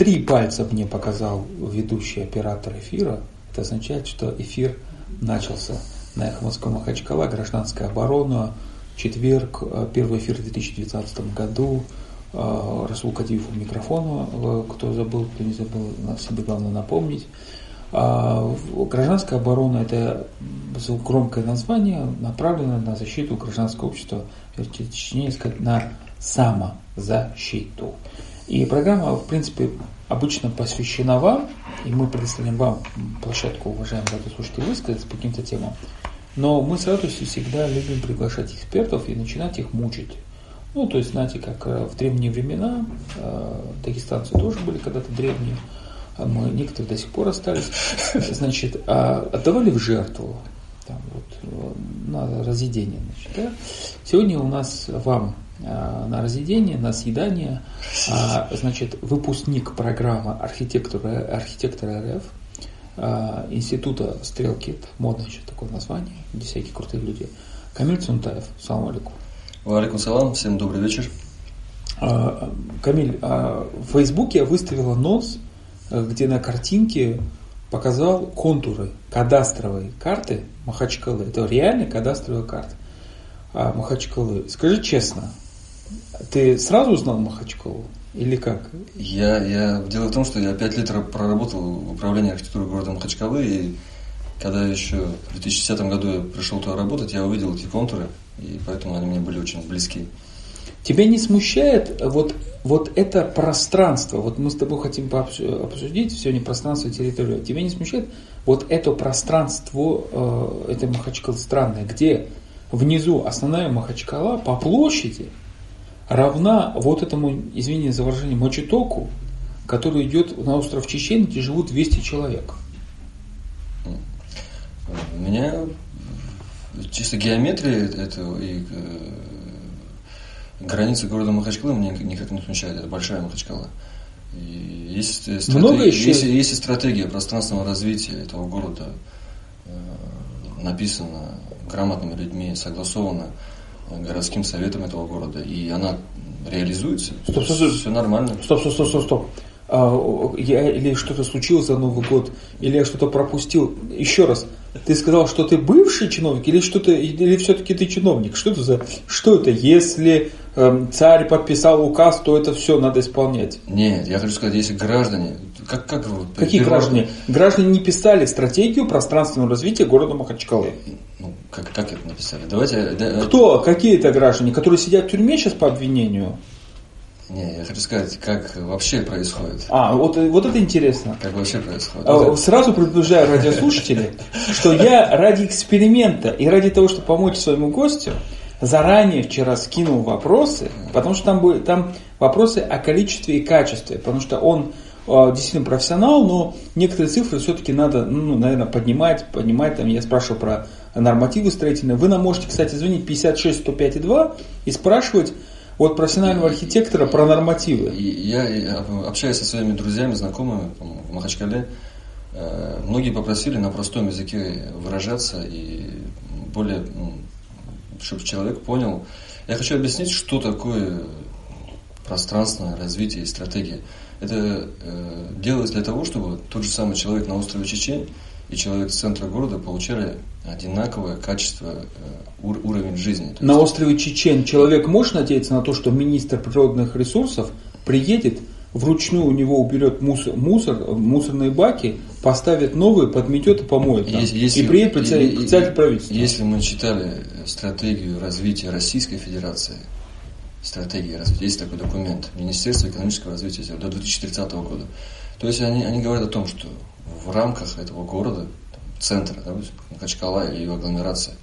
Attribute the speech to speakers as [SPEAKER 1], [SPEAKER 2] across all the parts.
[SPEAKER 1] Три пальца мне показал ведущий оператор эфира. Это означает, что эфир начался на Эхматском Махачкала, гражданская оборона, четверг, э, первый эфир в 2019 году. Э, Расул Кадиев у микрофона, э, кто забыл, кто не забыл, себе главное напомнить. А, гражданская оборона – это громкое название, направленное на защиту гражданского общества, точнее сказать, на самозащиту. И программа, в принципе, обычно посвящена вам, и мы предоставляем вам площадку, уважаемые радиослушатели, высказаться по каким-то темам. Но мы с радостью всегда любим приглашать экспертов и начинать их мучить. Ну, то есть, знаете, как э, в древние времена, э, дагестанцы тоже были когда-то древние, а мы некоторые до сих пор остались, значит, а отдавали в жертву там, вот, э, на разъедение. Значит, да? Сегодня у нас вам на разъедение, на съедание, а, значит, выпускник программы архитектора, архитектора РФ, а, института Стрелки, модное еще такое название, где всякие крутые люди, Камиль Цунтаев. Салам алейкум.
[SPEAKER 2] Валикум салам, всем добрый вечер.
[SPEAKER 1] А, Камиль, в Фейсбуке я выставила нос, где на картинке показал контуры кадастровой карты Махачкалы. Это реально кадастровая карта Махачкалы. Скажи честно, ты сразу узнал Махачкалу? Или как?
[SPEAKER 2] Я, я, дело в том, что я пять лет проработал в управлении архитектуры города Махачкалы, и когда еще в 2010 году я пришел туда работать, я увидел эти контуры, и поэтому они мне были очень близки.
[SPEAKER 1] Тебя не смущает вот, вот это пространство, вот мы с тобой хотим обсудить сегодня пространство и территорию, тебя не смущает вот это пространство э, этой Махачкалы странное, где внизу основная Махачкала по площади – равна вот этому, извини за выражение, мочетоку, который идет на остров Чечен, где живут 200 человек.
[SPEAKER 2] У меня чисто геометрия этого и э, границы города Махачкала меня никак не смущает. Это большая Махачкала. И есть, стратегия, Много еще? Есть, есть стратегия пространственного развития этого города, э, написана грамотными людьми, согласована городским советом этого города, и она реализуется.
[SPEAKER 1] Стоп, стоп, стоп.
[SPEAKER 2] Все нормально.
[SPEAKER 1] Стоп, стоп, стоп, стоп, стоп. А, я, или что-то случилось за Новый год, или я что-то пропустил. Еще раз, ты сказал, что ты бывший чиновник, или что-то, или все-таки ты чиновник? Что это за, что это? Если э, царь подписал указ, то это все надо исполнять.
[SPEAKER 2] Нет, я хочу сказать, если граждане, как, как
[SPEAKER 1] Какие граждане? Граждане не писали стратегию пространственного развития города Махачкалы.
[SPEAKER 2] Ну, как, как это написали? Давайте. Да,
[SPEAKER 1] Кто? Какие это граждане, которые сидят в тюрьме сейчас по обвинению?
[SPEAKER 2] Не, я хочу сказать, как вообще происходит.
[SPEAKER 1] А, вот, вот это интересно.
[SPEAKER 2] Как вообще происходит.
[SPEAKER 1] А, вот сразу предупреждаю радиослушателей, что я ради эксперимента и ради того, чтобы помочь своему гостю, заранее вчера скинул вопросы, потому что там, там вопросы о количестве и качестве, потому что он а, действительно профессионал, но некоторые цифры все-таки надо, ну, наверное, поднимать, поднимать. Там я спрашивал про нормативы строительные. Вы нам можете, кстати, звонить 56 105 и 2 и спрашивать от профессионального архитектора про нормативы.
[SPEAKER 2] Я, я общаюсь со своими друзьями, знакомыми в Махачкале. Э, многие попросили на простом языке выражаться и более, чтобы человек понял. Я хочу объяснить, что такое пространственное развитие и стратегия. Это э, делалось для того, чтобы тот же самый человек на острове Чечень и человек с центра города получали одинаковое качество, э, ур, уровень жизни.
[SPEAKER 1] На острове Чечен человек может надеяться на то, что министр природных ресурсов приедет, вручную у него уберет мусор, мусор мусорные баки, поставит новые, подметет и помоет там, если, и приедет председатель правительства.
[SPEAKER 2] Если мы читали стратегию развития Российской Федерации, стратегия развития. Есть такой документ Министерства экономического развития до 2030 года. То есть они, они говорят о том, что в рамках этого города, там, центра, да, Махачкала или его агломерация,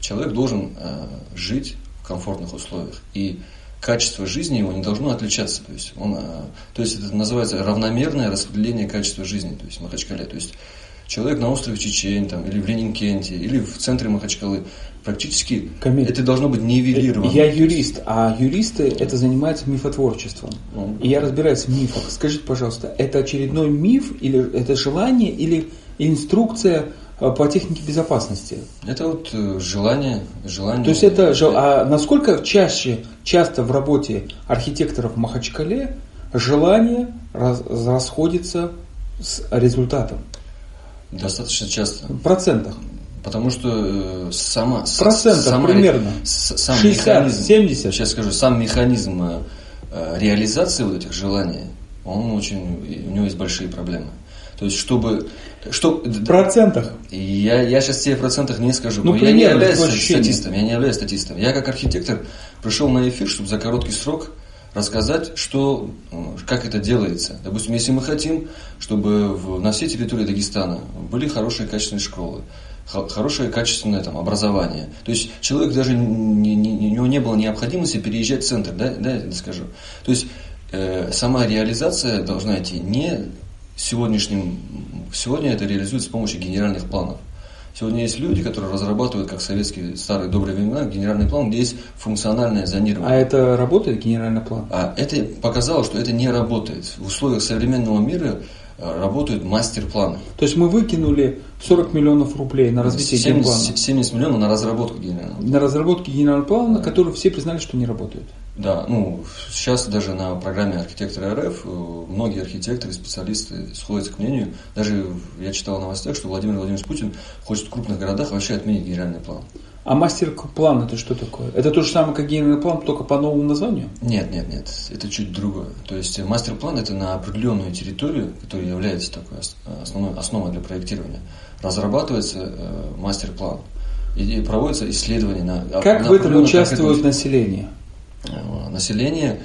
[SPEAKER 2] человек должен э, жить в комфортных условиях. И качество жизни его не должно отличаться. То есть, он, э, то есть это называется равномерное распределение качества жизни то есть в Махачкале. То есть человек на острове Чечень там, или в Ленинкенте, или в центре Махачкалы практически Камиль, это должно быть нивелировано.
[SPEAKER 1] Я юрист, а юристы это занимаются мифотворчеством. Ну. И я разбираюсь в мифах. Скажите, пожалуйста, это очередной миф или это желание или инструкция э, по технике безопасности?
[SPEAKER 2] Это вот э, желание, желание.
[SPEAKER 1] То есть это, а насколько чаще, часто в работе архитекторов в Махачкале желание раз, расходится с результатом.
[SPEAKER 2] Достаточно часто.
[SPEAKER 1] В процентах.
[SPEAKER 2] Потому что э, сама...
[SPEAKER 1] В процентах
[SPEAKER 2] сама,
[SPEAKER 1] примерно.
[SPEAKER 2] Сам
[SPEAKER 1] 60,
[SPEAKER 2] механизм,
[SPEAKER 1] 70.
[SPEAKER 2] Сейчас скажу, сам механизм э, э, реализации вот этих желаний, он очень... У него есть большие проблемы. То есть, чтобы... Что,
[SPEAKER 1] в процентах?
[SPEAKER 2] Я, я сейчас тебе в процентах не скажу.
[SPEAKER 1] Ну,
[SPEAKER 2] я не являюсь
[SPEAKER 1] ощущение.
[SPEAKER 2] статистом. Я не являюсь статистом. Я как архитектор пришел на эфир, чтобы за короткий срок рассказать, что, как это делается. Допустим, если мы хотим, чтобы в, на всей территории Дагестана были хорошие качественные школы, хорошее качественное там, образование. То есть человек даже не, не- у него не было необходимости переезжать в центр, да, да, я скажу. То есть э, сама реализация должна идти не сегодняшним, сегодня это реализуется с помощью генеральных планов. Сегодня есть люди, которые разрабатывают, как советские старые добрые времена, генеральный план, где есть функциональное
[SPEAKER 1] А
[SPEAKER 2] зонирование.
[SPEAKER 1] это работает генеральный план?
[SPEAKER 2] А это показало, что это не работает. В условиях современного мира работают мастер-планы.
[SPEAKER 1] То есть мы выкинули 40 миллионов рублей на развитие
[SPEAKER 2] 70,
[SPEAKER 1] генплана.
[SPEAKER 2] 70 миллионов на разработку генерального.
[SPEAKER 1] На разработке генерального плана, который все признали, что не работает.
[SPEAKER 2] Да, ну, сейчас даже на программе архитектора РФ э, многие архитекторы, специалисты сходятся к мнению, даже я читал в новостях, что Владимир Владимирович Путин хочет в крупных городах вообще отменить генеральный план.
[SPEAKER 1] А мастер-план это что такое? Это то же самое, как генеральный план, только по новому названию?
[SPEAKER 2] Нет, нет, нет, это чуть другое. То есть мастер-план это на определенную территорию, которая является такой ос- основной основой для проектирования, разрабатывается э, мастер-план. И проводится исследование на
[SPEAKER 1] Как
[SPEAKER 2] на
[SPEAKER 1] в этом участвует
[SPEAKER 2] конкретном
[SPEAKER 1] население?
[SPEAKER 2] э, население,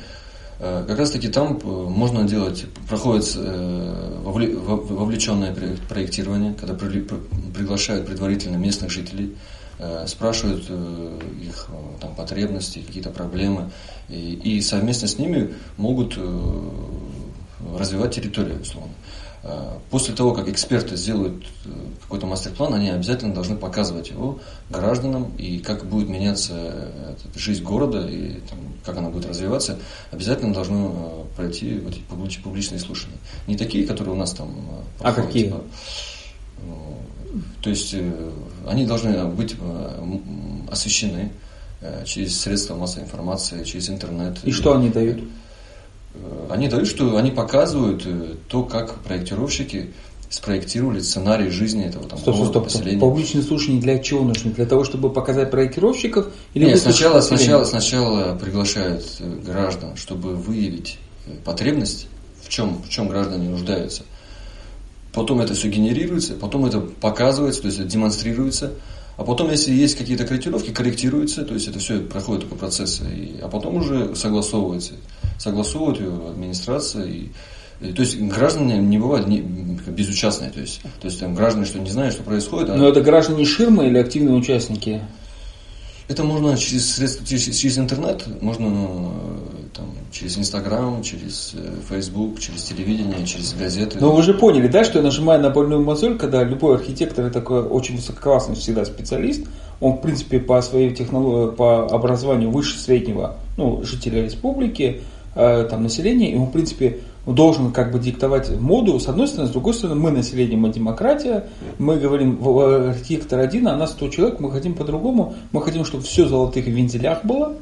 [SPEAKER 2] э, как раз таки там э, можно делать, проходит вовле- вов- вовлеченное проектирование, когда при- при- приглашают предварительно местных жителей, спрашивают э, их э, там, потребности, какие-то проблемы, и, и совместно с ними могут э, развивать территорию, условно. Э, После того, как эксперты сделают э, какой-то мастер-план, они обязательно должны показывать его гражданам, и как будет меняться э, жизнь города, и там, как она будет развиваться, обязательно должно э, пройти вот эти публи- публичные слушания. Не такие, которые у нас там... э,
[SPEAKER 1] А
[SPEAKER 2] проходят,
[SPEAKER 1] какие?
[SPEAKER 2] типа, то есть э, они должны быть э, м, м, освещены э, через средства массовой информации, через интернет.
[SPEAKER 1] И что они дают?
[SPEAKER 2] Э, Они дают, что они показывают э, то, как проектировщики спроектировали сценарий жизни этого там,
[SPEAKER 1] Стоп, стоп,
[SPEAKER 2] города,
[SPEAKER 1] стоп, стоп.
[SPEAKER 2] поселения.
[SPEAKER 1] Публичные слушания для чего нужны? Для того, чтобы показать проектировщиков? Или
[SPEAKER 2] Нет, сначала, сначала, сначала приглашают э, граждан, чтобы выявить э, потребность, в чем, в чем граждане нуждаются. Потом это все генерируется, потом это показывается, то есть это демонстрируется. А потом, если есть какие-то корректировки, корректируется, то есть это все проходит такой процесс. И, а потом уже согласовывается. Согласовывает ее администрация. И, то есть граждане не бывают не, безучастные. То есть, то есть там граждане, что не знают, что происходит. а-
[SPEAKER 1] Но это граждане ширмы или активные участники?
[SPEAKER 2] Это можно через средства, через, через интернет, можно там, через Инстаграм, через э, Фейсбук, через телевидение, через газеты.
[SPEAKER 1] Но вы же поняли, да, что я нажимаю на больную мозоль, когда любой архитектор это такой очень высококлассный всегда специалист, он в принципе по своей технологии, по образованию выше среднего, ну, жителя республики, э, там населения, и он в принципе должен как бы диктовать моду, с одной стороны, с другой стороны, мы население, мы демократия, мы говорим, архитектор один, а нас 100 человек, мы хотим по-другому, мы хотим, чтобы все в золотых вензелях было,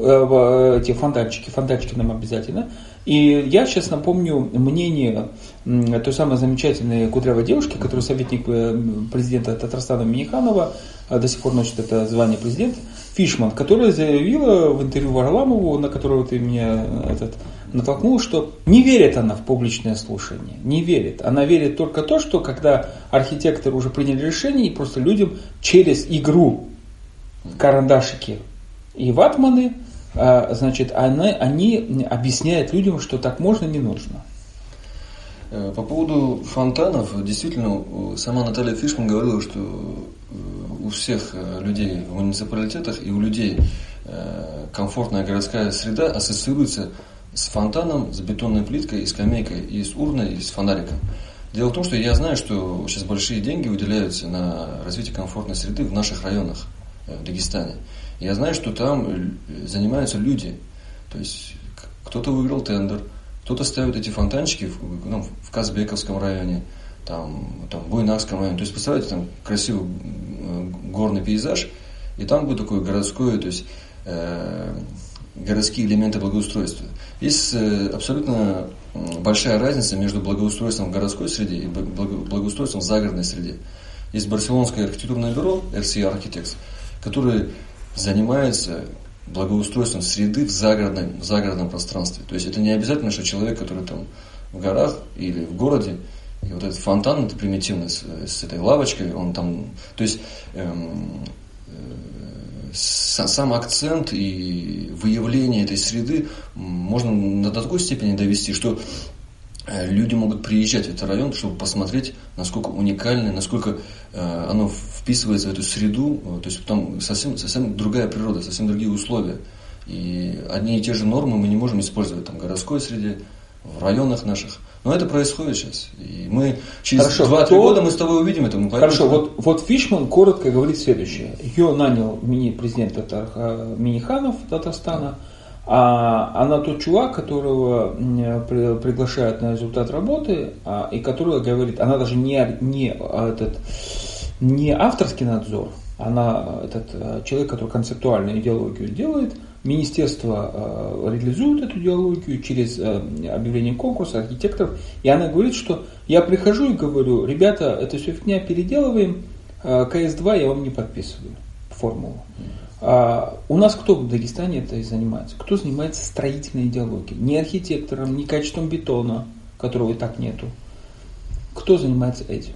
[SPEAKER 1] эти фонтанчики, фонтанчики нам обязательно. И я сейчас напомню мнение той самой замечательной кудрявой девушки, которая советник э, президента Татарстана Миниханова, до сих пор носит это звание президент, Фишман, которая заявила в интервью Варламову, на которого ты меня э, этот, натолкнул, что не верит она в публичное слушание, не верит. Она верит только то, что когда архитекторы уже приняли решение, и просто людям через игру карандашики и ватманы, значит, они, они объясняют людям, что так можно, не нужно.
[SPEAKER 2] Э, По поводу фонтанов, действительно, сама Наталья Фишман говорила, что э, у всех э, людей в муниципалитетах и у людей комфортная городская среда ассоциируется с фонтаном, с бетонной плиткой и скамейкой, и с урной, и с фонариком. Дело в том, что я знаю, что сейчас большие деньги выделяются на развитие комфортной среды в наших районах в Дагестане. Я знаю, что там э, занимаются люди. То есть кто-то выиграл тендер, кто-то ставит эти фонтанчики в, ну, в Казбековском районе, там, там, в Буйнакском районе. То есть, представляете, там красивый м, горный пейзаж, и там будет такое городское, то есть э, городские элементы благоустройства. Есть э, абсолютно большая разница между благоустройством в городской среде и благоустройством в загородной среде. Есть барселонское архитектурное бюро RCA Architects, которое занимается благоустройством среды в загородном, в загородном пространстве. То есть это не обязательно, что человек, который там в горах или в городе, и вот этот фонтан, это примитивно с, с этой лавочкой, он там, то есть эм, э, сам акцент и выявление этой среды можно до такой степени довести, что э, люди могут приезжать в этот район, чтобы посмотреть, насколько уникальное, насколько э, оно вписывается в эту среду, то есть там совсем, совсем другая природа, совсем другие условия. И одни и те же нормы мы не можем использовать там, в городской среде, в районах наших. Но это происходит сейчас. И мы через Хорошо, 2-3 кто... года мы с тобой увидим это. Мы
[SPEAKER 1] Хорошо, что... вот, вот Фишман коротко говорит следующее. Ее нанял мини-президент Татар... Миниханов Татарстана, а она тот чувак, которого приглашают на результат работы, а, и который говорит, она даже не, не, а, этот, не авторский надзор, она этот э, человек, который концептуальную идеологию делает – Министерство э, реализует эту идеологию через э, объявление конкурса архитекторов, и она говорит, что я прихожу и говорю, ребята, это все фигня, переделываем, э, КС-2 я вам не подписываю, формулу. А у нас кто в Дагестане это и занимается? Кто занимается строительной идеологией? Не архитектором, не качеством бетона, которого и так нету. Кто занимается этим?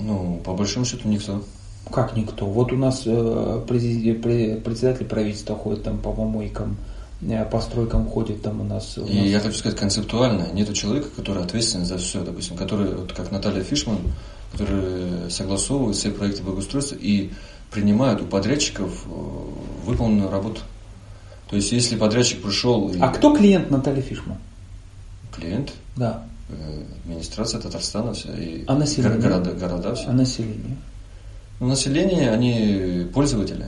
[SPEAKER 2] Ну, по большому счету никто.
[SPEAKER 1] Как никто? Вот у нас э, председатель правительства ходит там по помойкам, э, по стройкам ходит там у нас. У
[SPEAKER 2] И нас... я хочу сказать концептуально, нету человека, который ответственен за все, допустим, который, вот как Наталья Фишман, который согласовывает все проекты благоустройства и принимает у подрядчиков э, выполненную работу. То есть, если подрядчик пришел...
[SPEAKER 1] И... А кто клиент Натальи Фишман?
[SPEAKER 2] Клиент?
[SPEAKER 1] Да.
[SPEAKER 2] Администрация Татарстана и
[SPEAKER 1] а население?
[SPEAKER 2] города, города все.
[SPEAKER 1] А население?
[SPEAKER 2] Но население, они пользователи.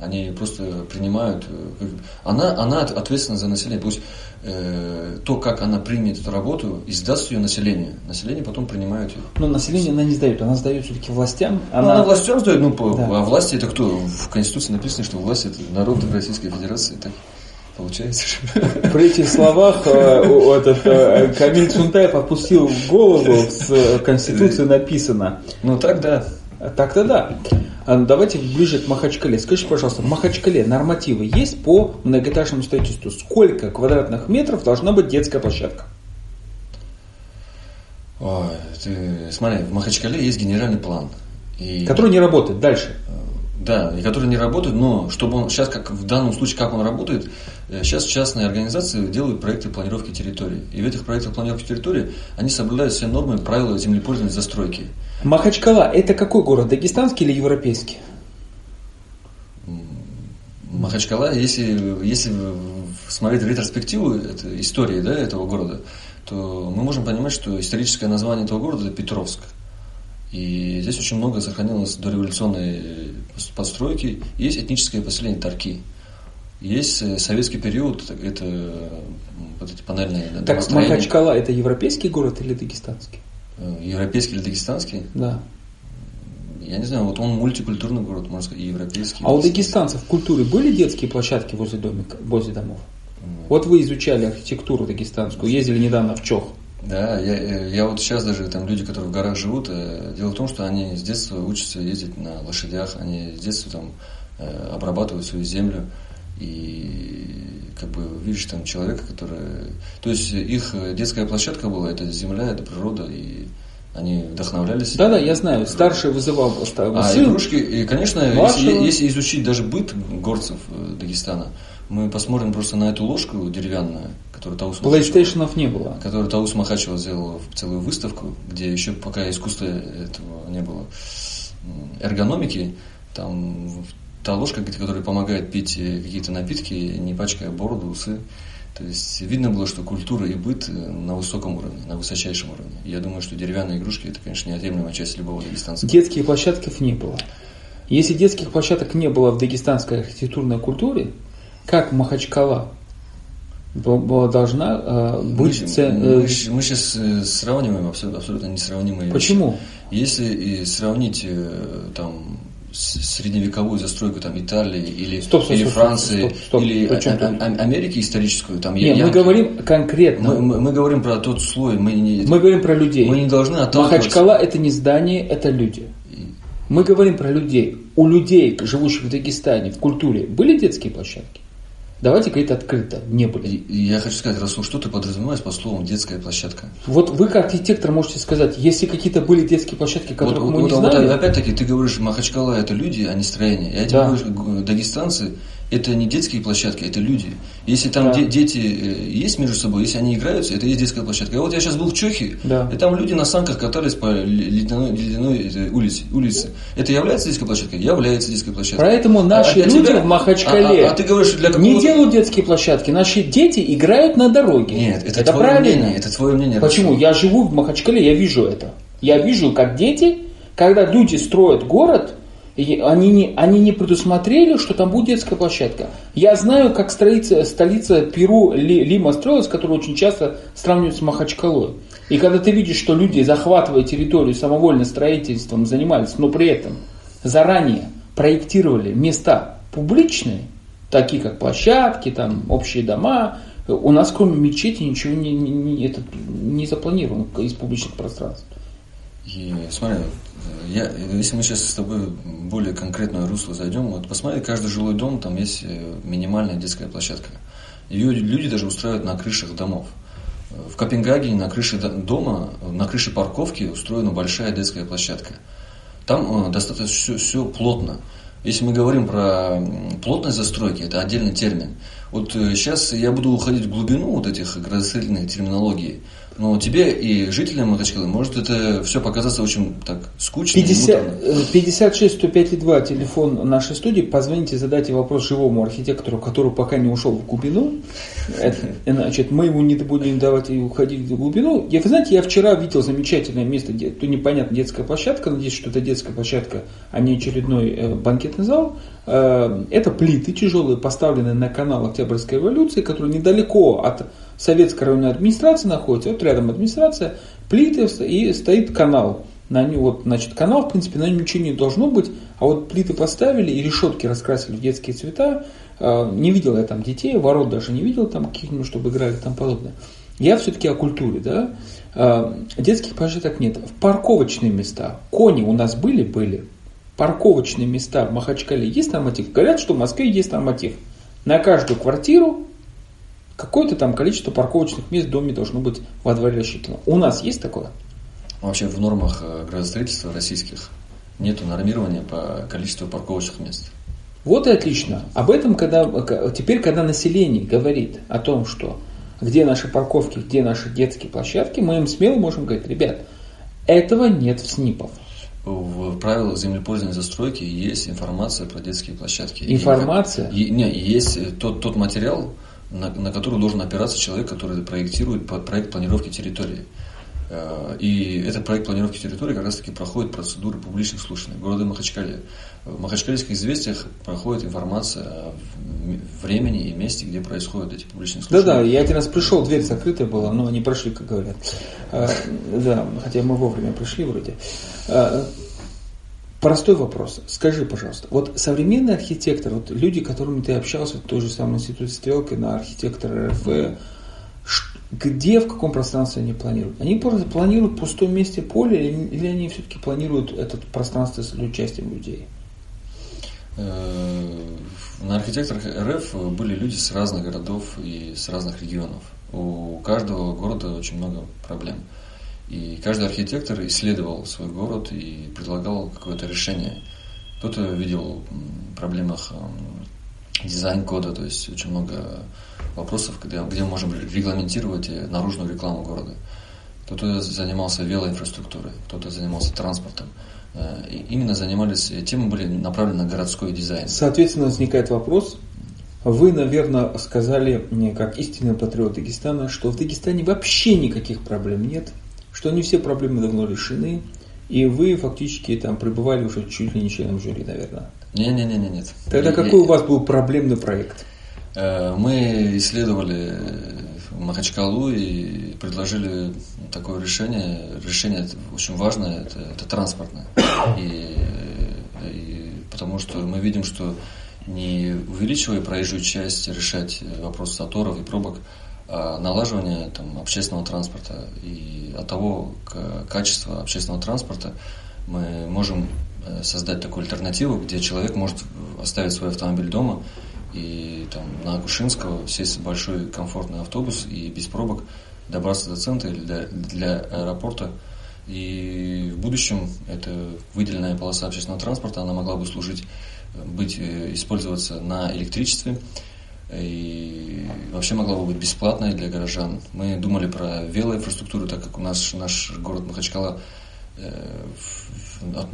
[SPEAKER 2] Они просто принимают. Э, она, она ответственна за население. Пусть э, то, как она примет эту работу, издаст ее населению. Население потом принимает ее.
[SPEAKER 1] Но население она не сдает, она сдает все-таки властям.
[SPEAKER 2] Она, ну, она властям сдает, ну, по, да. а власти это кто? В Конституции написано, что власть это народ Российской Федерации. Так получается.
[SPEAKER 1] При этих словах э, этот Камиль Сунтаев опустил голову, с Конституции написано.
[SPEAKER 2] Ну так да.
[SPEAKER 1] Так-то да. А, ну, давайте ближе к Махачкале. Скажите, пожалуйста, в Махачкале нормативы есть по многоэтажному строительству? Сколько квадратных метров должна быть детская площадка?
[SPEAKER 2] Ой, ты, смотри, в Махачкале есть генеральный план.
[SPEAKER 1] И... Который не работает. Дальше.
[SPEAKER 2] Да, и который не работает, но чтобы он сейчас, как в данном случае, как он работает, сейчас э, частные организации делают проекты планировки территории. И в этих проектах планировки территории они соблюдают все нормы правила землепользования застройки.
[SPEAKER 1] Махачкала – это какой город, дагестанский или европейский?
[SPEAKER 2] Махачкала, если, если смотреть ретроспективу это, истории да, этого города, то мы можем понимать, что историческое название этого города – это Петровск. И здесь очень много сохранилось дореволюционной постройки. Есть этническое поселение Тарки. Есть э, советский период, это вот эти панельные
[SPEAKER 1] Так Махачкала – это европейский город или дагестанский?
[SPEAKER 2] Э, европейский или дагестанский?
[SPEAKER 1] Да.
[SPEAKER 2] Я не знаю, вот он мультикультурный город, можно сказать, и европейский.
[SPEAKER 1] А у дагестанцев в культуре были детские площадки возле, домика, возле домов? Mm. Вот вы изучали архитектуру дагестанскую, ездили недавно в Чох.
[SPEAKER 2] Да, я, э, я вот сейчас даже, там люди, которые в горах живут, дело в том, что они с детства учатся ездить на лошадях, они с детства там обрабатывают свою землю, и как бы видишь там человека, который... То есть их детская площадка была, это земля, это природа, и они вдохновлялись.
[SPEAKER 1] Да, да, я знаю. Старший вызывал
[SPEAKER 2] А сын, игрушки, и, конечно, если, если изучить даже быт горцев э, Дагестана, мы посмотрим просто на эту ложку деревянную, которую Таус
[SPEAKER 1] PlayStation не было.
[SPEAKER 2] Которую Таус Махачева сделала целую выставку, где еще пока искусства этого не было. Эргономики, там та ложка, которая помогает пить э, какие-то напитки, не пачкая бороду, усы. То есть видно было, что культура и быт э, на высоком уровне, на высочайшем уровне. Я думаю, что деревянные игрушки это, конечно, неотъемлемая часть любого дагестанца.
[SPEAKER 1] Детских площадок не было. Если детских площадок не было в дагестанской архитектурной культуре, как Махачкала была должна э, быть... Мы,
[SPEAKER 2] ц... мы, мы сейчас сравниваем абсолютно, абсолютно несравнимые
[SPEAKER 1] Почему?
[SPEAKER 2] Вещи. Если и сравнить там средневековую застройку там Италии или,
[SPEAKER 1] стоп, стоп,
[SPEAKER 2] или
[SPEAKER 1] стоп,
[SPEAKER 2] Франции
[SPEAKER 1] стоп, стоп,
[SPEAKER 2] или
[SPEAKER 1] При чем
[SPEAKER 2] а, а, Америки историческую там
[SPEAKER 1] Нет, мы говорим конкретно.
[SPEAKER 2] мы, мы, мы говорим про тот слой мы не
[SPEAKER 1] Мы говорим про людей.
[SPEAKER 2] мы не должны отталкиваться
[SPEAKER 1] Махачкала это не здание, это люди. Мы говорим про людей. У людей, живущих в Дагестане, в культуре, были детские площадки? Давайте говорить открыто. Не были.
[SPEAKER 2] Я хочу сказать, Расул, что ты подразумеваешь по словам детская площадка?
[SPEAKER 1] Вот вы как архитектор можете сказать, если какие-то были детские площадки,
[SPEAKER 2] Вот,
[SPEAKER 1] которых
[SPEAKER 2] вот-
[SPEAKER 1] мы
[SPEAKER 2] вот-
[SPEAKER 1] не
[SPEAKER 2] вот
[SPEAKER 1] знали,
[SPEAKER 2] опять-таки ты говоришь, Махачкала это люди, а не строение. Я тебе
[SPEAKER 1] Да.
[SPEAKER 2] говорю, дагестанцы это не детские площадки, это люди. Если там
[SPEAKER 1] Да.
[SPEAKER 2] де- дети э, есть между собой, если они играются, это есть детская площадка. А вот я сейчас был в Чехии,
[SPEAKER 1] Да.
[SPEAKER 2] и там люди на санках катались по ле- ледяной, ледяной этой улице, улице. Это является детской площадкой? Является детской площадкой.
[SPEAKER 1] Поэтому наши
[SPEAKER 2] для
[SPEAKER 1] люди
[SPEAKER 2] тебя-
[SPEAKER 1] в Махачкале
[SPEAKER 2] А, а- а ты говоришь, для
[SPEAKER 1] не
[SPEAKER 2] какого-то-
[SPEAKER 1] делают детские площадки. Наши дети играют на дороге.
[SPEAKER 2] Нет, это, твое
[SPEAKER 1] правильно.
[SPEAKER 2] мнение, это твое мнение.
[SPEAKER 1] Почему?
[SPEAKER 2] Расул.
[SPEAKER 1] Я живу в Махачкале, я вижу это. Я вижу, как дети, когда люди строят город, и они не, они не предусмотрели, что там будет детская площадка. Я знаю, как столица, столица Перу Ли- Лима строилась, которую очень часто сравнивают с Махачкалой. И когда ты видишь, что люди, захватывая территорию самовольно строительством, занимались, но при этом заранее проектировали места публичные, такие как площадки, там, общие дома, у нас кроме мечети ничего не, не, не- не запланировано из публичных пространств.
[SPEAKER 2] И смотри, я, если мы сейчас с тобой более конкретное русло зайдем, вот посмотри, каждый жилой дом, там есть э, минимальная детская площадка. Ее люди даже устраивают на крышах домов. Э, В Копенгагене на крыше до- дома, на крыше парковки устроена большая детская площадка. Там э, достаточно все, все плотно. Если мы говорим про плотность застройки, это отдельный термин. Вот сейчас я буду уходить в глубину вот этих градостроительных терминологий, но тебе и жителям Махачкалы может это все показаться очень так скучно. и
[SPEAKER 1] 50,
[SPEAKER 2] муторно.
[SPEAKER 1] э, 56 105 2 телефон нашей студии. Позвоните, задайте вопрос живому архитектору, который пока не ушел в глубину. Это, значит, мы ему не будем давать и уходить в глубину. Я, вы знаете, я вчера видел замечательное место, где тут непонятно детская площадка, надеюсь, что это детская площадка, а не очередной э, банкетный зал. Э, это плиты тяжелые, поставленные на канал Октябрьской революции, который недалеко от советской районной администрации находится. Вот рядом администрация, плиты и стоит канал. На нем, вот, значит, канал, в принципе, на нем ничего не должно быть, а вот плиты поставили и решетки раскрасили в детские цвета. Э, Не видел я там детей, ворот даже не видел там каких-нибудь, чтобы играли там подобное. Я все-таки о культуре, да. Э, Детских площадок нет. В парковочные места. Кони у нас были? Были. Парковочные места в Махачкале есть норматив? Говорят, что в Москве есть норматив. На каждую квартиру какое-то там количество парковочных мест в доме должно быть во дворе рассчитано. У нас есть такое?
[SPEAKER 2] Вообще в нормах э, градостроительства российских нету нормирования по количеству парковочных мест.
[SPEAKER 1] Вот и отлично. Об этом, когда, теперь, когда население говорит о том, что где наши парковки, где наши детские площадки, мы им смело можем говорить, ребят, этого нет в СНИПов.
[SPEAKER 2] В правилах землепользования застройки есть информация про детские площадки.
[SPEAKER 1] Информация?
[SPEAKER 2] И, не, есть тот, тот материал, на, на который должен опираться человек, который проектирует проект планировки территории. Э, И этот проект планировки территории как раз таки проходит процедуры публичных слушаний в городе Махачкале. В Махачкалинских известиях проходит информация о времени и месте, где происходят эти публичные слушания.
[SPEAKER 1] Да-да, я один раз пришел, дверь закрытая была, но они прошли, как говорят. А, Да, хотя мы вовремя пришли вроде. Простой вопрос. Скажи, пожалуйста, вот современный архитектор, вот люди, с которыми ты общался в той же самой институте Стрелки на архитектора РФ, где, в каком пространстве они планируют? Они просто планируют пустом месте поле или, или они все-таки планируют это пространство с участием людей?
[SPEAKER 2] Э, На архитекторах РФ были люди с разных городов и с разных регионов. У каждого города очень много проблем. И каждый архитектор исследовал свой город и предлагал какое-то решение. Кто-то видел в проблемах м, дизайн-кода, то есть очень много вопросов, где, где мы можем регламентировать наружную рекламу города. Кто-то занимался велоинфраструктурой, кто-то занимался транспортом. Э, И именно занимались, темы были направлены на городской дизайн.
[SPEAKER 1] Соответственно, возникает вопрос. Вы, наверное, сказали мне, как истинный патриот Дагестана, что в Дагестане вообще никаких проблем нет, что не все проблемы давно решены, и вы фактически там пребывали уже чуть ли не членом жюри, наверное.
[SPEAKER 2] Не-не-не, нет.
[SPEAKER 1] Тогда
[SPEAKER 2] И-
[SPEAKER 1] какой у вас был проблемный проект?
[SPEAKER 2] Э, Мы исследовали Махачкалу и предложили такое решение. Решение очень важное, это, это транспортное. И, и потому что мы видим, что не увеличивая проезжую часть, решать вопрос заторов и пробок, а налаживание там, общественного транспорта. И от того качества общественного транспорта мы можем э, создать такую альтернативу, где человек может оставить свой автомобиль дома и там, на Акушинского сесть в большой комфортный автобус и без пробок добраться до центра или для, для аэропорта. И в будущем эта выделенная полоса общественного транспорта, она могла бы служить, быть, э, использоваться на электричестве, и вообще могла бы быть бесплатной для горожан. Мы думали про велоинфраструктуру, так как у нас наш город Махачкала э,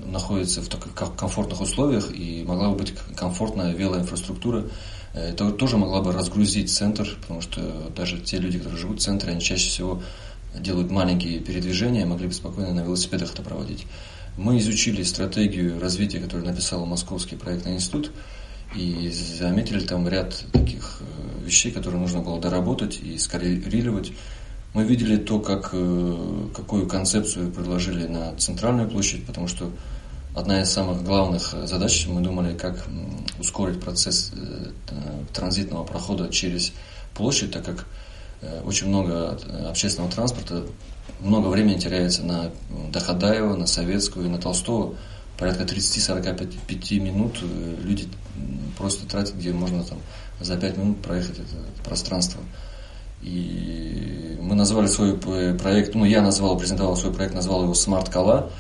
[SPEAKER 2] находится в таких комфортных условиях и могла бы быть комфортная велоинфраструктура. Э, это тоже могла бы разгрузить центр, потому что даже те люди, которые живут в центре, они чаще всего делают маленькие передвижения, могли бы спокойно на велосипедах это проводить. Мы изучили стратегию развития, которую написал Московский проектный институт, и заметили там ряд таких э, вещей, которые нужно было доработать и скоррелировать. Мы видели то, как, э, какую концепцию предложили на центральную площадь, потому что одна из самых главных задач, мы думали, как ускорить процесс э, транзитного прохода через площадь, так как очень много общественного транспорта, много времени теряется на Доходаева, на Советскую и на Толстого – порядка 30-45 минут э, люди просто тратят, где можно там за 5 минут проехать это пространство. И мы назвали свой проект, ну я назвал, презентовал свой проект, назвал его Smart Кала.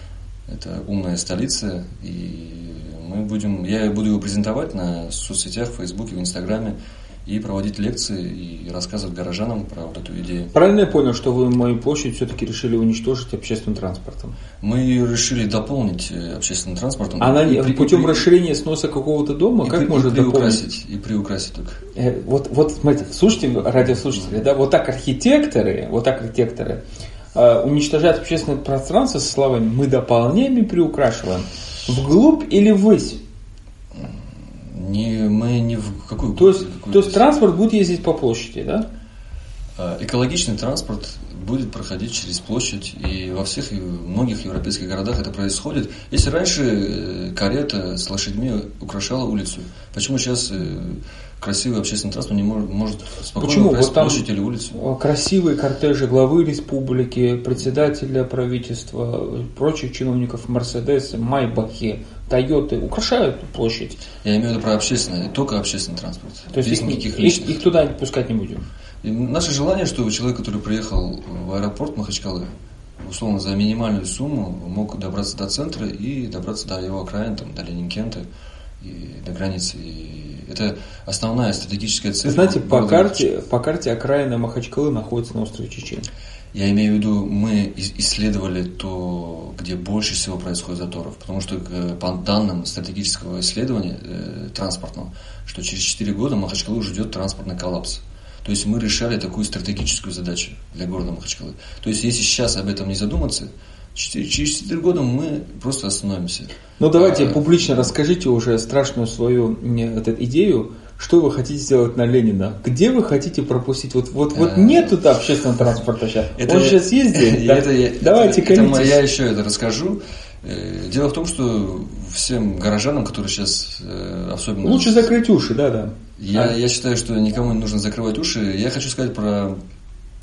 [SPEAKER 2] Это умная столица. И мы будем, я буду его презентовать на соцсетях, в Фейсбуке, в Инстаграме и проводить лекции и рассказывать горожанам про вот эту идею.
[SPEAKER 1] Правильно я понял, что вы мою площадь все-таки решили уничтожить общественным транспортом?
[SPEAKER 2] Мы ее решили дополнить э, общественным транспортом.
[SPEAKER 1] Она и, путем и, расширения сноса какого-то дома,
[SPEAKER 2] и,
[SPEAKER 1] как
[SPEAKER 2] и,
[SPEAKER 1] может
[SPEAKER 2] и приукрасить, дополнить? И приукрасить только.
[SPEAKER 1] Э, вот, вот смотрите, слушайте, радиослушатели, да, вот так архитекторы, вот так архитекторы э, уничтожают общественное пространство со словами «мы дополняем и приукрашиваем». Вглубь или ввысь?
[SPEAKER 2] Не, мы не в какую
[SPEAKER 1] То есть, какую то есть транспорт будет ездить по площади, да?
[SPEAKER 2] А, экологичный транспорт будет проходить через площадь, и во всех многих европейских городах это происходит. Если раньше э, карета с лошадьми украшала улицу, почему сейчас э, красивый общественный транспорт не может, может спокойно Почему? Вот там площадь или улицу?
[SPEAKER 1] Красивые кортежи главы республики, председателя правительства, прочих чиновников Мерседесы, Майбахи, Тойоты украшают площадь.
[SPEAKER 2] Я имею в виду про общественный, только общественный транспорт.
[SPEAKER 1] То есть их, никаких личных. Их, их туда пускать не будем.
[SPEAKER 2] И наше желание, чтобы человек, который приехал в аэропорт Махачкалы, условно за минимальную сумму мог добраться до центра и добраться до его окраин, там, до Ленинкента и до границы. И это основная стратегическая цель.
[SPEAKER 1] Знаете, по карте, по карте окраина Махачкалы находится на острове Чечен.
[SPEAKER 2] Я имею в виду, мы исследовали то, где больше всего происходит заторов, потому что э, по данным стратегического исследования э, транспортного, что через 4 года Махачкалу ждет транспортный коллапс. То есть мы решали такую стратегическую задачу для города Махачкалы. То есть если сейчас об этом не задуматься, через 4 года мы просто остановимся.
[SPEAKER 1] Ну давайте а, публично расскажите уже страшную свою эту идею, что вы хотите сделать на Ленина? Где вы хотите пропустить? Вот, вот, вот э, нет тут общественного транспорта сейчас. Это Он сейчас ездит. Да? Это, Давайте
[SPEAKER 2] это, это, Я еще это расскажу. Э, дело в том, что всем горожанам, которые сейчас э, особенно...
[SPEAKER 1] Лучше закрыть уши, да, да.
[SPEAKER 2] Я, а? я считаю, что никому не нужно закрывать уши. Я хочу сказать про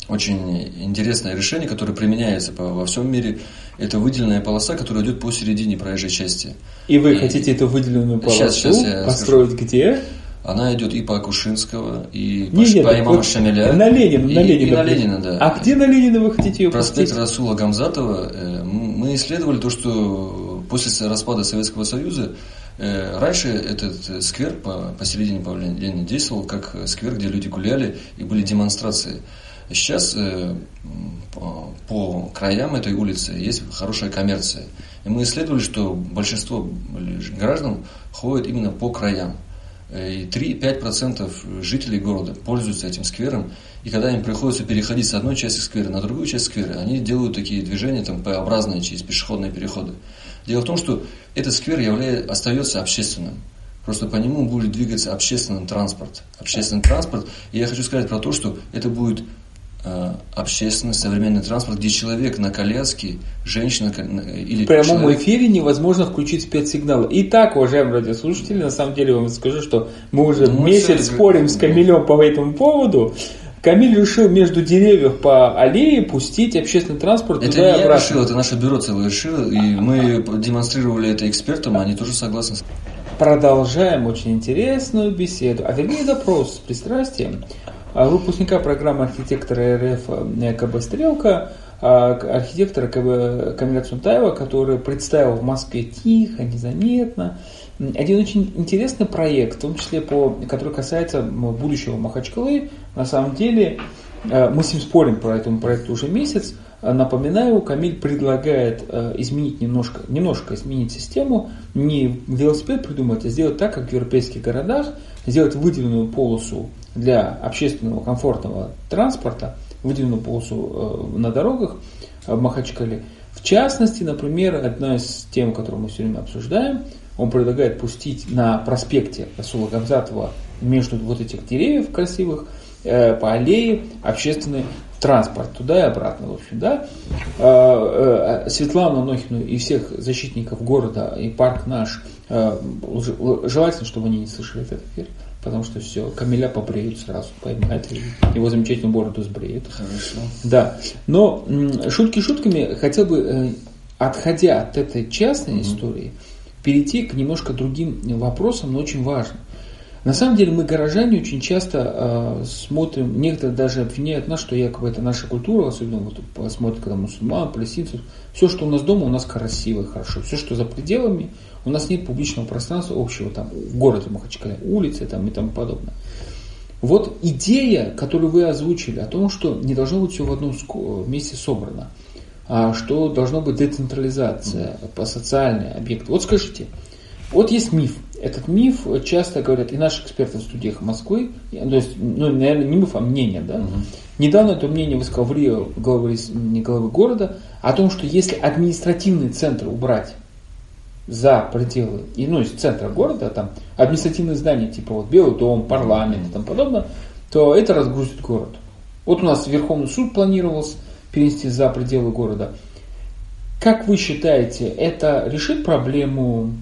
[SPEAKER 2] очень интересное решение, которое применяется по, во всем мире. Это выделенная полоса, которая идет посередине проезжей части.
[SPEAKER 1] И вы и, хотите эту выделенную полосу сейчас, сейчас построить скажу. где?
[SPEAKER 2] Она идет и по Акушинского, и по, нет, по имама вот Шамиля.
[SPEAKER 1] На Ленина, на Ленина.
[SPEAKER 2] И на Ленина, да.
[SPEAKER 1] А где на Ленина вы хотите ее
[SPEAKER 2] Проспект пустить? Расула Гамзатова. Э, мы исследовали то, что после распада Советского Союза э, Раньше этот сквер по, посередине по Ленина действовал как сквер, где люди гуляли и были демонстрации. Сейчас э, по, по краям этой улицы есть хорошая коммерция. И мы исследовали, что большинство граждан ходят именно по краям. И 3-5% жителей города пользуются этим сквером. И когда им приходится переходить с одной части сквера на другую часть сквера, они делают такие движения там, П-образные через пешеходные переходы. Дело в том, что этот сквер является, остается общественным. Просто по нему будет двигаться общественный транспорт. Общественный транспорт. И я хочу сказать про то, что это будет общественный современный транспорт, где человек на коляске, женщина или
[SPEAKER 1] В прямом
[SPEAKER 2] человек...
[SPEAKER 1] эфире невозможно включить спецсигналы. Итак, уважаемые радиослушатели, на самом деле вам скажу, что мы уже
[SPEAKER 2] Ну,
[SPEAKER 1] месяц
[SPEAKER 2] всё,
[SPEAKER 1] спорим с. Камилем по этому поводу. Камиль решил между деревьев по аллее пустить общественный транспорт
[SPEAKER 2] Это
[SPEAKER 1] туда и
[SPEAKER 2] я
[SPEAKER 1] обратно.
[SPEAKER 2] решил, это наше бюро целое решило, и мы демонстрировали это экспертам, они тоже согласны.
[SPEAKER 1] Продолжаем очень интересную беседу, а вернее допрос с пристрастием выпускника программы архитектора РФ э, КБ «Стрелка», а, архитектора КБ Камиля Цунтаева, который представил в Москве тихо, незаметно. Один очень интересный проект, в том числе по, который касается будущего Махачкалы. На самом деле э, мы с ним спорим про этому проекту уже месяц. А, Напоминаю, Камиль предлагает э, изменить немножко, немножко изменить систему, не велосипед придумать, а сделать так, как в европейских городах, сделать выделенную полосу для общественного комфортного транспорта, выделенную полосу э, на дорогах э, в Махачкале. В частности, например, одна из тем, которую мы все время обсуждаем, он предлагает пустить на проспекте Расула Гамзатова между вот этих деревьев красивых э, по аллее общественный транспорт туда и обратно, в общем, да. Светлану Анохину и всех защитников города и парк наш, желательно, чтобы они не слышали этот эфир, потому что все, Камиля побреют сразу, поймают, и его замечательную бороду сбреют.
[SPEAKER 2] Хорошо.
[SPEAKER 1] Да, но шутки шутками, хотел бы, э, отходя от этой частной истории, перейти к немножко другим вопросам, но очень важным. На самом деле мы, горожане, очень часто э, смотрим, некоторые даже обвиняют нас, что якобы это наша культура, особенно вот посмотрят, когда мусульман, палестинцев, все, что у нас дома, у нас красиво и хорошо. Все, что за пределами, у нас нет публичного пространства общего там в городе Махачкале, улицы там и тому подобное. Вот идея, которую вы озвучили, о том, что не должно быть все в одном месте собрано, а что должно быть децентрализация по социальные объекты. Вот скажите, вот есть миф. Этот миф часто говорят и наши эксперты в студиях Москвы, то есть, ну, наверное, не миф, а мнение, да? Недавно это мнение высказал в Рио главы, не главы города о том, что если административный центр убрать за пределы, и, ну, из центра города, там, административные здания, типа вот Белый дом, парламент и тому подобное, то это разгрузит город. Вот у нас Верховный суд планировался перенести за пределы города. Как вы считаете, это решит проблему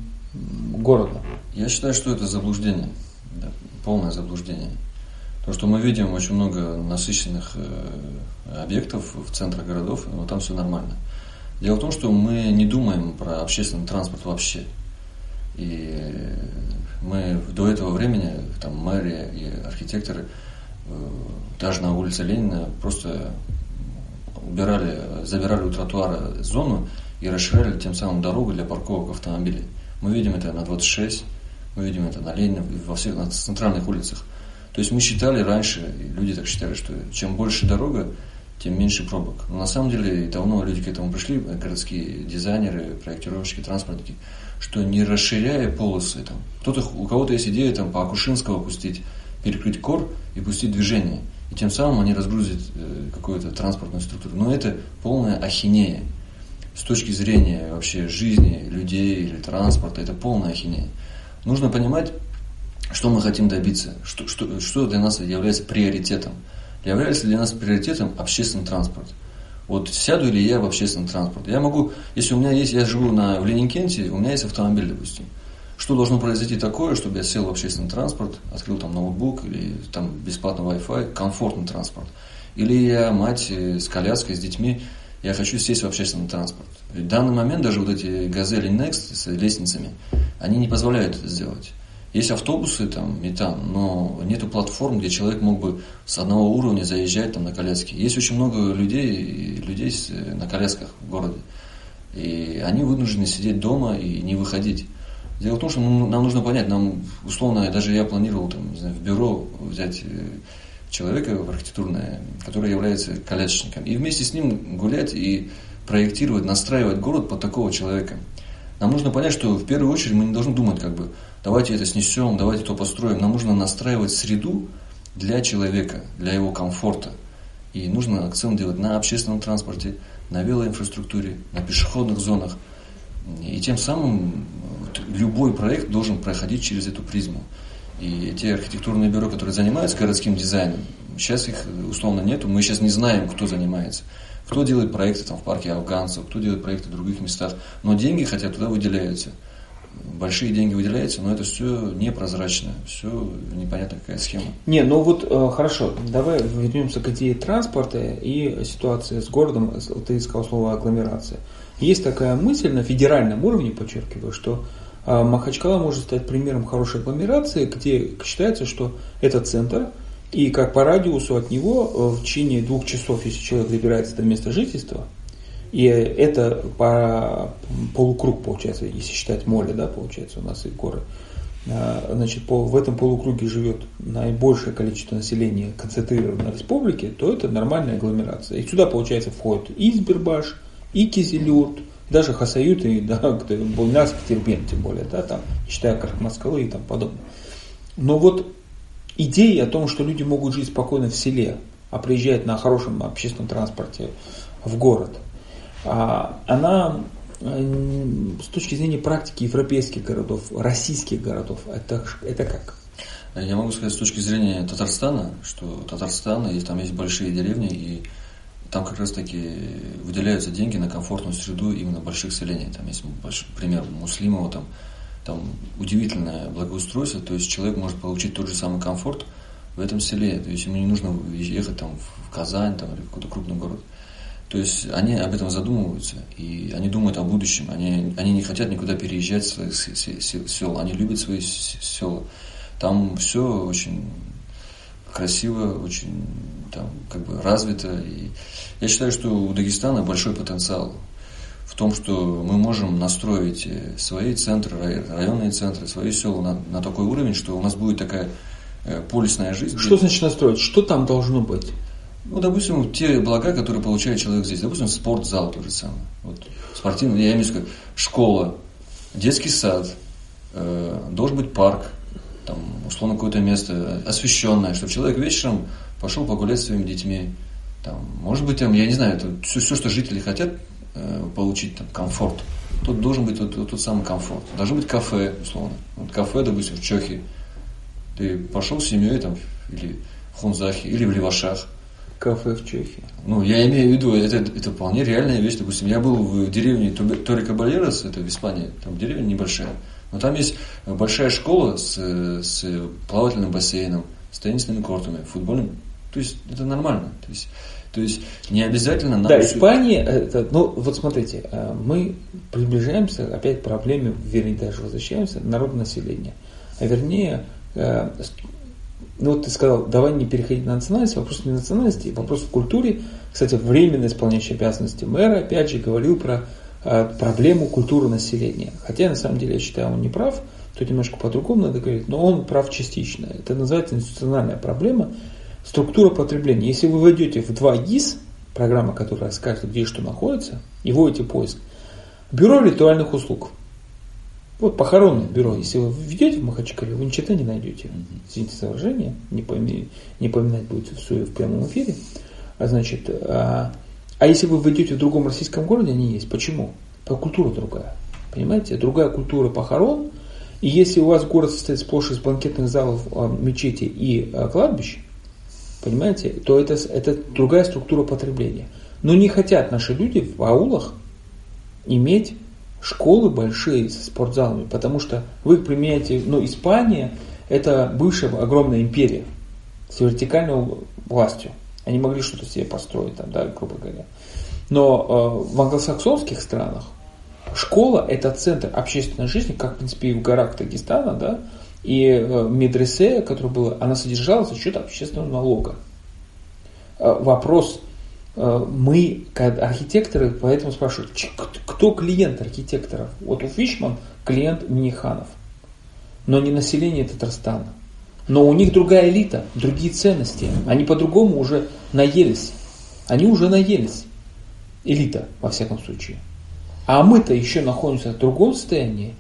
[SPEAKER 1] города?
[SPEAKER 2] Я считаю, что это заблуждение, да, полное заблуждение. Потому что мы видим очень много насыщенных э, объектов в центрах городов, но там все нормально. Дело в том, что мы не думаем про общественный транспорт вообще. И мы до этого времени, там, мэрия и архитекторы, э, даже на улице Ленина, просто убирали, забирали у тротуара зону и расширяли тем самым дорогу для парковок автомобилей. Мы видим это на 26, мы видим это на Ленина, во всех на центральных улицах. То есть мы считали раньше, и люди так считали, что чем больше дорога, тем меньше пробок. Но на самом деле давно люди к этому пришли, городские дизайнеры, проектировщики, транспортники, что не расширяя полосы, там, кто-то, у кого-то есть идея там, по Акушинского пустить, перекрыть кор и пустить движение. И тем самым они разгрузят э, какую-то транспортную структуру. Но это полная ахинея. С точки зрения вообще жизни людей или транспорта, это полная ахинея. Нужно понимать, что мы хотим добиться, что, что, что для нас является приоритетом. Является для нас приоритетом общественный транспорт. Вот сяду ли я в общественный транспорт? Я могу, если у меня есть, я живу на, в Ленинкенте, у меня есть автомобиль, допустим. Что должно произойти такое, чтобы я сел в общественный транспорт, открыл там ноутбук или там бесплатный Wi-Fi, комфортный транспорт. Или я мать э, с коляской, с детьми, я хочу сесть в общественный транспорт. В данный момент даже вот эти газели Next с лестницами, они не позволяют это сделать. Есть автобусы, там, метан, но нету платформ, где человек мог бы с одного уровня заезжать там, на коляске. Есть очень много людей, людей с, на колясках в городе. И они вынуждены сидеть дома и не выходить. Дело в том, что нам нужно понять, нам условно, даже я планировал там, не знаю, в бюро взять э, человека в архитектурное, который является колясочником, и вместе с ним гулять и проектировать, настраивать город под такого человека. Нам нужно понять, что в первую очередь мы не должны думать, как бы, давайте это снесем, давайте то построим. Нам нужно настраивать среду для человека, для его комфорта. И нужно акцент делать на общественном транспорте, на велоинфраструктуре, на пешеходных зонах. И тем самым любой проект должен проходить через эту призму. И те архитектурные бюро, которые занимаются городским дизайном, Сейчас их условно нету, мы сейчас не знаем, кто занимается. Кто делает проекты там, в парке афганцев, кто делает проекты в других местах. Но деньги хотя туда выделяются. Большие деньги выделяются, но это все непрозрачно, все непонятно какая схема.
[SPEAKER 1] Не, ну вот э, хорошо, давай вернемся к идее транспорта и ситуации с городом. Ты сказал слово агломерация. Есть такая мысль на федеральном уровне, подчеркиваю, что э, Махачкала может стать примером хорошей агломерации, где считается, что это центр, и как по радиусу от него э, в течение двух часов, если человек добирается до места жительства, и это по полукруг получается, если считать море, да, получается у нас и горы, э, значит, по, в этом полукруге живет наибольшее количество населения концентрированной республики, то это нормальная агломерация. И сюда, получается, входит и Избербаш, и Кизилюрт, даже Хасают и да, Булнарск, Тербен, тем более, да, там, считая как Москвы и там подобное. Но вот идея о том, что люди могут жить спокойно в селе, а приезжать на хорошем общественном транспорте в город, а, она с точки зрения практики европейских городов, российских городов, это, это как?
[SPEAKER 2] Я могу сказать с точки зрения Татарстана, что Татарстан, и там есть большие деревни, и там как раз таки выделяются деньги на комфортную среду именно больших селений. Там есть большой пример Муслимова, там там удивительное благоустройство, то есть человек может получить тот же самый комфорт в этом селе, то есть ему не нужно ехать там в Казань там, или в какой-то крупный город. То есть они об этом задумываются, и они думают о будущем, они, они не хотят никуда переезжать своих сел, они любят свои села. Там все очень красиво, очень там, как бы развито. И я считаю, что у Дагестана большой потенциал в том, что мы можем настроить э, свои центры, районные центры, свои села на, на такой уровень, что у нас будет такая э, полисная жизнь.
[SPEAKER 1] Что значит настроить? Что там должно быть?
[SPEAKER 2] Ну, допустим, те блага, которые получает человек здесь. Допустим, спортзал тот же самый. Вот, спортивный, я имею в виду, школа, детский сад, э, должен быть парк, там, условно, какое-то место освещенное, чтобы человек вечером пошел погулять с своими детьми. Там, может быть, там, я не знаю, это все, все, что жители хотят, Э, получить там, комфорт. Тут должен быть вот, тот самый комфорт. Должно быть кафе, условно. Вот кафе, допустим, в Чехии. Ты пошел с семьей там, или в Хунзахе, или в Левашах.
[SPEAKER 1] Кафе в Чехии.
[SPEAKER 2] Ну, я имею в виду, это, это вполне реальная вещь. Допустим, я был в деревне Торика Бальерос, это в Испании, там деревня небольшая. Но там есть большая школа с, с плавательным бассейном, с теннисными кортами, футбольным. То есть это нормально. То есть то есть не обязательно
[SPEAKER 1] надо... Да, Испания, это, ну вот смотрите, э, мы приближаемся опять к проблеме, вернее даже возвращаемся, народонаселения. А вернее, э, ну вот ты сказал, давай не переходить на национальность, вопрос не национальности, вопрос в культуре. Кстати, временно исполняющий обязанности мэра, опять же, говорил про э, проблему культуры населения. Хотя, на самом деле, я считаю, он не прав, тут немножко по-другому надо говорить, но он прав частично. Это называется институциональная проблема, Структура потребления. Если вы войдете в 2 ГИС, программа, которая скажет, где что находится, и вводите поиск, бюро ритуальных услуг. Вот похоронное бюро, если вы введете в Махачкале, вы ничего не найдете. Извините за выражение, не, пойми, не поминать будет все в прямом эфире. А, значит, а, а если вы войдете в другом российском городе, они есть. Почему? Потому культура другая. Понимаете? Другая культура похорон. И если у вас город состоит сплошь из банкетных залов, а, мечети и а, кладбищ, понимаете, то это, это другая структура потребления. Но не хотят наши люди в аулах иметь школы большие со спортзалами, потому что вы их применяете, ну, Испания – это бывшая огромная империя с вертикальной властью. Они могли что-то себе построить там, да, грубо говоря. Но э, в англосаксонских странах школа – это центр общественной жизни, как, в принципе, и в горах Дагестана, да, и э, медресе, которое было, она содержалась за счет общественного налога. Э, вопрос, мы, архитекторы, поэтому спрашивают, кто клиент архитекторов? Вот у Фишман клиент Миниханов, но не население Татарстана. Но у них другая элита, другие ценности. Они по-другому уже наелись. Они уже наелись. Элита, во всяком случае. А мы-то еще находимся в другом состоянии.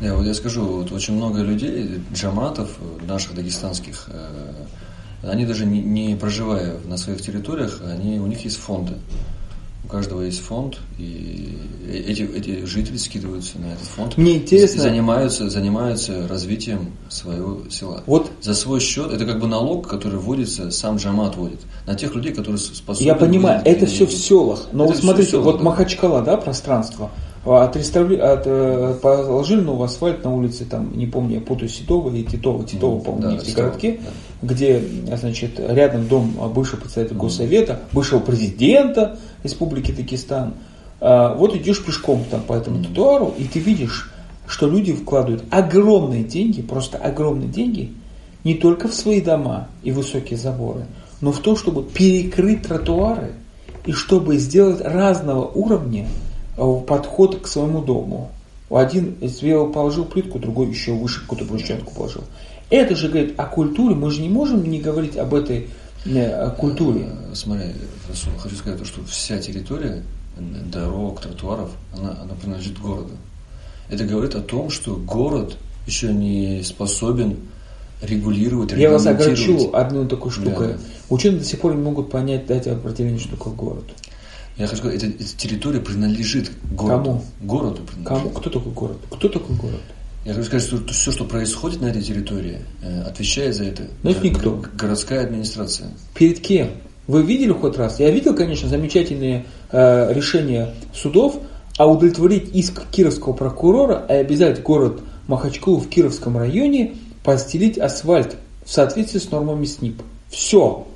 [SPEAKER 2] Я вот я скажу, вот очень много людей, джаматов наших дагестанских, э, они даже не, не проживая на своих территориях, они, у них есть фонды. У каждого есть фонд, и эти, эти жители скидываются на этот фонд.
[SPEAKER 1] Мне интересно.
[SPEAKER 2] И занимаются, занимаются развитием своего села.
[SPEAKER 1] Вот.
[SPEAKER 2] За свой счет, это как бы налог, который вводится, сам Джамат вводит. На тех людей, которые способны...
[SPEAKER 1] Я понимаю, это все в селах. Но
[SPEAKER 2] Это
[SPEAKER 1] вот смотрите,
[SPEAKER 2] в селах,
[SPEAKER 1] вот
[SPEAKER 2] да.
[SPEAKER 1] Махачкала, да, пространство. Отреставри... От, э, положили новый асфальт на улице, там, не помню, я путаю, Ситова и Титова, Титова,
[SPEAKER 2] Мгм,
[SPEAKER 1] по-моему,
[SPEAKER 2] да, Титова,
[SPEAKER 1] городке, где, значит, рядом дом бывшего председателя Госсовета, бывшего президента Республики Дагестан. А, Вот идешь пешком там по этому тротуару, и ты видишь, что люди вкладывают огромные деньги, просто огромные деньги, не только в свои дома и высокие заборы, но в то, чтобы перекрыть тротуары и чтобы сделать разного уровня э, подход к своему дому. Один сделал, положил плитку, другой еще выше какую-то брусчатку положил. Это же говорит о культуре. Мы же не можем не говорить об этой э, о культуре.
[SPEAKER 2] Э, Смотри, хочу сказать, то, что вся территория э, дорог, тротуаров, она, она принадлежит городу. Это говорит о том, что город еще не способен регулировать,
[SPEAKER 1] Я вас огорчу одной такой штукой.
[SPEAKER 2] Да.
[SPEAKER 1] Ученые до сих пор не могут понять, дать определение, что такое город.
[SPEAKER 2] Я хочу сказать, эта, эта территория принадлежит городу.
[SPEAKER 1] Кому?
[SPEAKER 2] Городу принадлежит.
[SPEAKER 1] Кому? Кто такой город? Кто такой город?
[SPEAKER 2] Я хочу сказать, что все, что происходит на этой территории, э, отвечает за это
[SPEAKER 1] Ну, это никто.
[SPEAKER 2] городская администрация.
[SPEAKER 1] Перед кем? Вы видели хоть раз? Я видел, конечно, замечательные э, решения судов, а удовлетворить иск кировского прокурора и обязать город Махачкалу в Кировском районе постелить асфальт в соответствии с нормами СНИП. Все.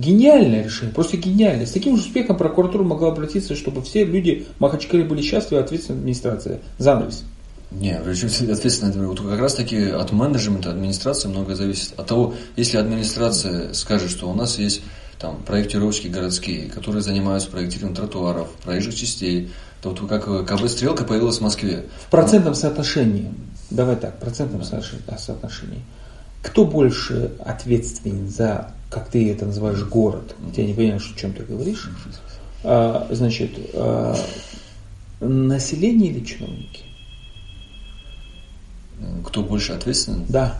[SPEAKER 1] Гениальное решение, просто гениальное. С таким же успехом прокуратура могла обратиться, чтобы все люди Махачкале были счастливы, ответственная администрация. Занавес.
[SPEAKER 2] Не, причем ответственно, это вот как раз таки от менеджмента администрации многое зависит. От того, если администрация скажет, что у нас есть там проектировщики городские, которые занимаются проектированием тротуаров, проезжих частей, то вот как КБ «Стрелка» появилась в Москве.
[SPEAKER 1] В процентном соотношении, давай так, в процентном да, соотношении, кто больше ответственен за, как ты это называешь, город? Я не понимаю, что- о чем ты говоришь. А, значит, а, население или чиновники?
[SPEAKER 2] Кто больше ответственен?
[SPEAKER 1] Да.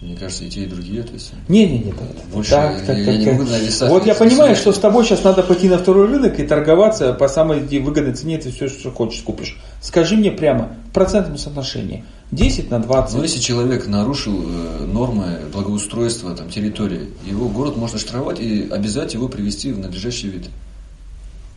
[SPEAKER 2] Мне кажется, и те, и другие ответственны.
[SPEAKER 1] Не, не, не,
[SPEAKER 2] Больше
[SPEAKER 1] так, так,
[SPEAKER 2] я
[SPEAKER 1] так,
[SPEAKER 2] не
[SPEAKER 1] так.
[SPEAKER 2] могу на весах
[SPEAKER 1] Вот я понимаю, что с тобой сейчас надо пойти на второй рынок и торговаться по самой выгодной цене, ты все, что хочешь, купишь. Скажи мне прямо, в процентном соотношении, 10 на 20.
[SPEAKER 2] Но если человек нарушил э, нормы благоустройства там, территории, его город может оштрафовать и обязать его привести в надлежащий вид.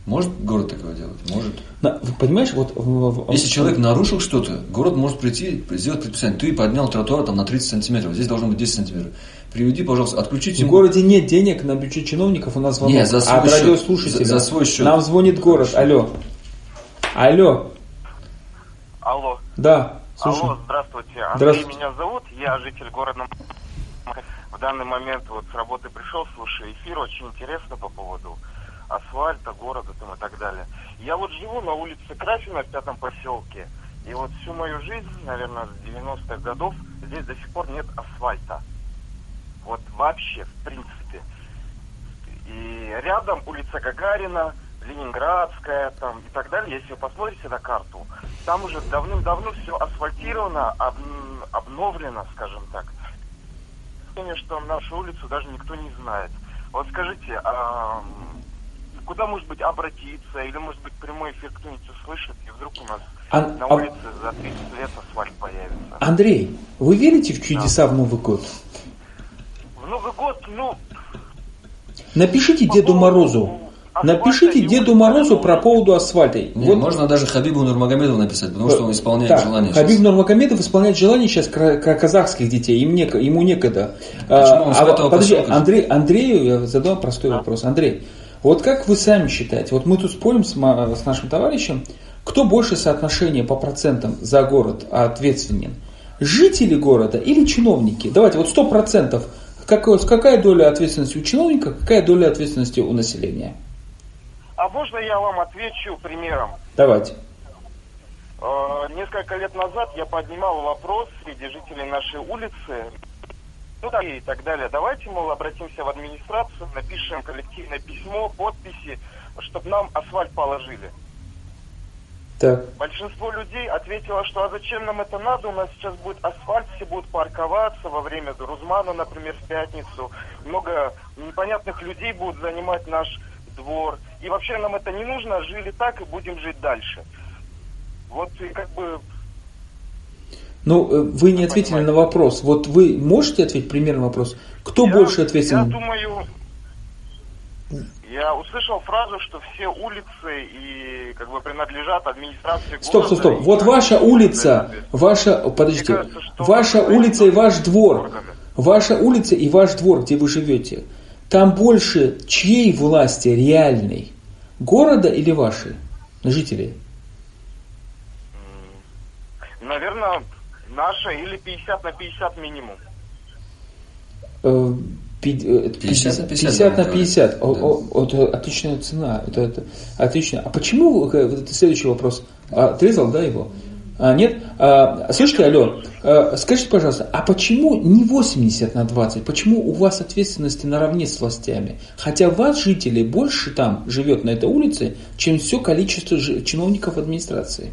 [SPEAKER 2] Может город такое делать? Может.
[SPEAKER 1] Вы понимаешь, вот... в- в-
[SPEAKER 2] Если человек нарушил что-то, город может прийти, сделать предписание. Ты поднял тротуар там, на 30 сантиметров, здесь должно быть 10 сантиметров. Приведи, пожалуйста, отключите
[SPEAKER 1] В
[SPEAKER 2] ему.
[SPEAKER 1] городе нет денег на бюджет чиновников, у нас звонок
[SPEAKER 2] Не, за свой
[SPEAKER 1] от
[SPEAKER 2] счет.
[SPEAKER 1] радиослушателя.
[SPEAKER 2] За- за свой счет.
[SPEAKER 1] Нам звонит город. Алло. Алло.
[SPEAKER 3] Алло.
[SPEAKER 1] Да. Слушай.
[SPEAKER 3] Алло, здравствуйте. Андрей
[SPEAKER 1] Здравствуйте.
[SPEAKER 3] меня зовут, я житель города. В данный момент вот с работы пришел, слушаю эфир, очень интересно по поводу асфальта, города там и так далее. Я вот живу на улице Красина в пятом поселке, и вот всю мою жизнь, наверное, с 90-х годов, здесь до сих пор нет асфальта. Вот вообще, в принципе. И рядом улица Гагарина, Ленинградская там и так далее, если вы посмотрите на карту, там уже давным-давно все асфальтировано, об- обновлено, скажем так. Что нашу улицу даже никто не знает. Вот скажите, а куда, может быть, обратиться, или, может быть, прямой эфир кто-нибудь услышит, и вдруг у нас
[SPEAKER 1] Ан-
[SPEAKER 3] на
[SPEAKER 1] а-
[SPEAKER 3] улице за 30 лет асфальт появится.
[SPEAKER 1] Андрей, вы верите в чудеса в Новый год?
[SPEAKER 3] В Новый год, ну,
[SPEAKER 1] Напишите
[SPEAKER 3] По
[SPEAKER 1] Деду Морозу. Напишите Деду Морозу про поводу асфальта.
[SPEAKER 2] Не,
[SPEAKER 1] Вот
[SPEAKER 2] Можно даже Хабибу Нурмагомедову написать, потому что он исполняет
[SPEAKER 1] Так,
[SPEAKER 2] желание.
[SPEAKER 1] Хабиб
[SPEAKER 2] сейчас.
[SPEAKER 1] Нурмагомедов исполняет желание сейчас казахских детей, им неко- ему некогда.
[SPEAKER 2] Почему он
[SPEAKER 1] А, а, подожди,
[SPEAKER 2] поселка?
[SPEAKER 1] Андрей, Андрею я задам простой вопрос. Андрей, вот как вы сами считаете, вот мы тут спорим с, с нашим товарищем, кто больше соотношение по процентам за город ответственен? Жители города или чиновники? Давайте, вот сто процентов. Какая, какая доля ответственности у чиновника, какая доля ответственности у населения?
[SPEAKER 3] А можно я вам отвечу примером?
[SPEAKER 1] Давайте.
[SPEAKER 3] Э, Несколько лет назад я поднимал вопрос среди жителей нашей улицы, ну да, и так далее. Давайте, мол, обратимся в администрацию, напишем коллективное письмо, подписи, чтобы нам асфальт положили.
[SPEAKER 1] Так.
[SPEAKER 3] Большинство людей ответило, что а зачем нам это надо, у нас сейчас будет асфальт, все будут парковаться во время Рузмана, например, в пятницу. Много непонятных людей будут занимать наш двор. И вообще нам это не нужно, жили так и будем жить дальше. Вот и как бы
[SPEAKER 1] Ну, э, вы не ответили на вопрос. Вот вы можете ответить примерно на вопрос? Кто
[SPEAKER 3] я,
[SPEAKER 1] больше
[SPEAKER 3] Я
[SPEAKER 1] ответственен?
[SPEAKER 3] думаю, я услышал фразу, что все улицы и как бы принадлежат администрации
[SPEAKER 1] Стоп,
[SPEAKER 3] города.
[SPEAKER 1] стоп, стоп.
[SPEAKER 3] и
[SPEAKER 1] Вот ваша улица, ваша, подождите,
[SPEAKER 3] кажется,
[SPEAKER 1] ваша улица и ваш двор, ваша улица и ваш двор, где вы живете, там больше чьей власти реальной? Города или вашей? Жителей?
[SPEAKER 3] Наверное, наша или 50 на 50 минимум.
[SPEAKER 1] Э, пи- э,
[SPEAKER 2] 50 на 50,
[SPEAKER 1] 50 на
[SPEAKER 2] да,
[SPEAKER 1] 50. О,
[SPEAKER 2] да.
[SPEAKER 1] о, это отличная цена. Это, это отлично. А почему, э, вот это следующий вопрос, А, отрезал, да, его? А, нет? А, слушайте, алло, а, скажите, пожалуйста, а почему не 80 на 20? Почему у вас ответственности наравне с властями? Хотя вас, жителей, больше там живет на этой улице, чем все количество чиновников администрации.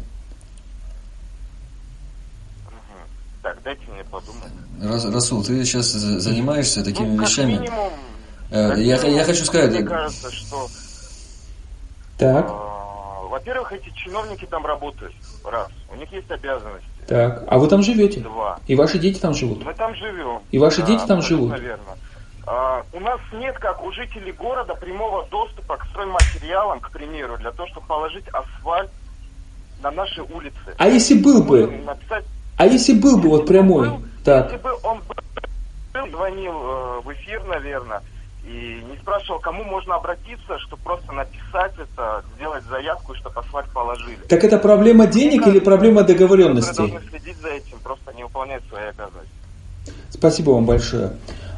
[SPEAKER 3] Так, дайте мне подумать.
[SPEAKER 2] Раз- Расул, ты сейчас за- занимаешься такими
[SPEAKER 3] ну, как
[SPEAKER 2] вещами.
[SPEAKER 3] минимум,
[SPEAKER 2] Э,
[SPEAKER 3] как
[SPEAKER 2] я-
[SPEAKER 3] минимум,
[SPEAKER 2] я хочу сказать,
[SPEAKER 3] Мне
[SPEAKER 2] э,
[SPEAKER 3] кажется, что,
[SPEAKER 1] Так,
[SPEAKER 3] а, во-первых, эти чиновники там работают, раз. У них есть обязанности.
[SPEAKER 1] так. А вы там живете?
[SPEAKER 3] Два.
[SPEAKER 1] И ваши дети там живут?
[SPEAKER 3] Мы там живем.
[SPEAKER 1] И ваши дети там живут?
[SPEAKER 3] Наверное. у нас нет, как у жителей города, прямого доступа к стройматериалам, к примеру, для того, чтобы положить асфальт на наши улицы.
[SPEAKER 1] А если был бы,
[SPEAKER 3] написать,
[SPEAKER 1] а если был бы вот прямой?
[SPEAKER 3] был,
[SPEAKER 1] Так.
[SPEAKER 3] Если бы он был, звонил э, в эфир, наверное, и не спрашивал, кому можно обратиться, чтобы просто написать это, сделать заявку, чтобы асфальт положили.
[SPEAKER 1] Так это проблема денег или проблема
[SPEAKER 3] Которые
[SPEAKER 1] договоренностей?
[SPEAKER 3] должны следить за этим, просто не выполняют свои обязанности.
[SPEAKER 1] Спасибо вам большое.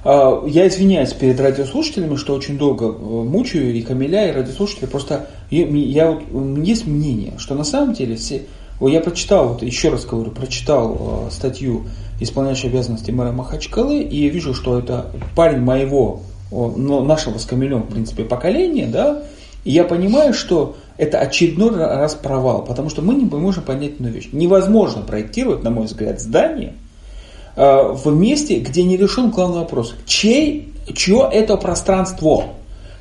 [SPEAKER 1] А, Я извиняюсь перед радиослушателями, что очень долго э, мучаю и Камиля, и радиослушателей. Просто я, я есть мнение, что на самом деле все... Я прочитал, вот еще раз говорю, прочитал э, статью исполняющей обязанности мэра Махачкалы, и я вижу, что это парень моего, о, ну, нашего с Камилем, в принципе, поколения, да, и я понимаю, что это очередной раз провал, потому что мы не можем понять одну вещь. Невозможно проектировать, на мой взгляд, здание, э, в месте, где не решен главный вопрос. Чей, чье это пространство?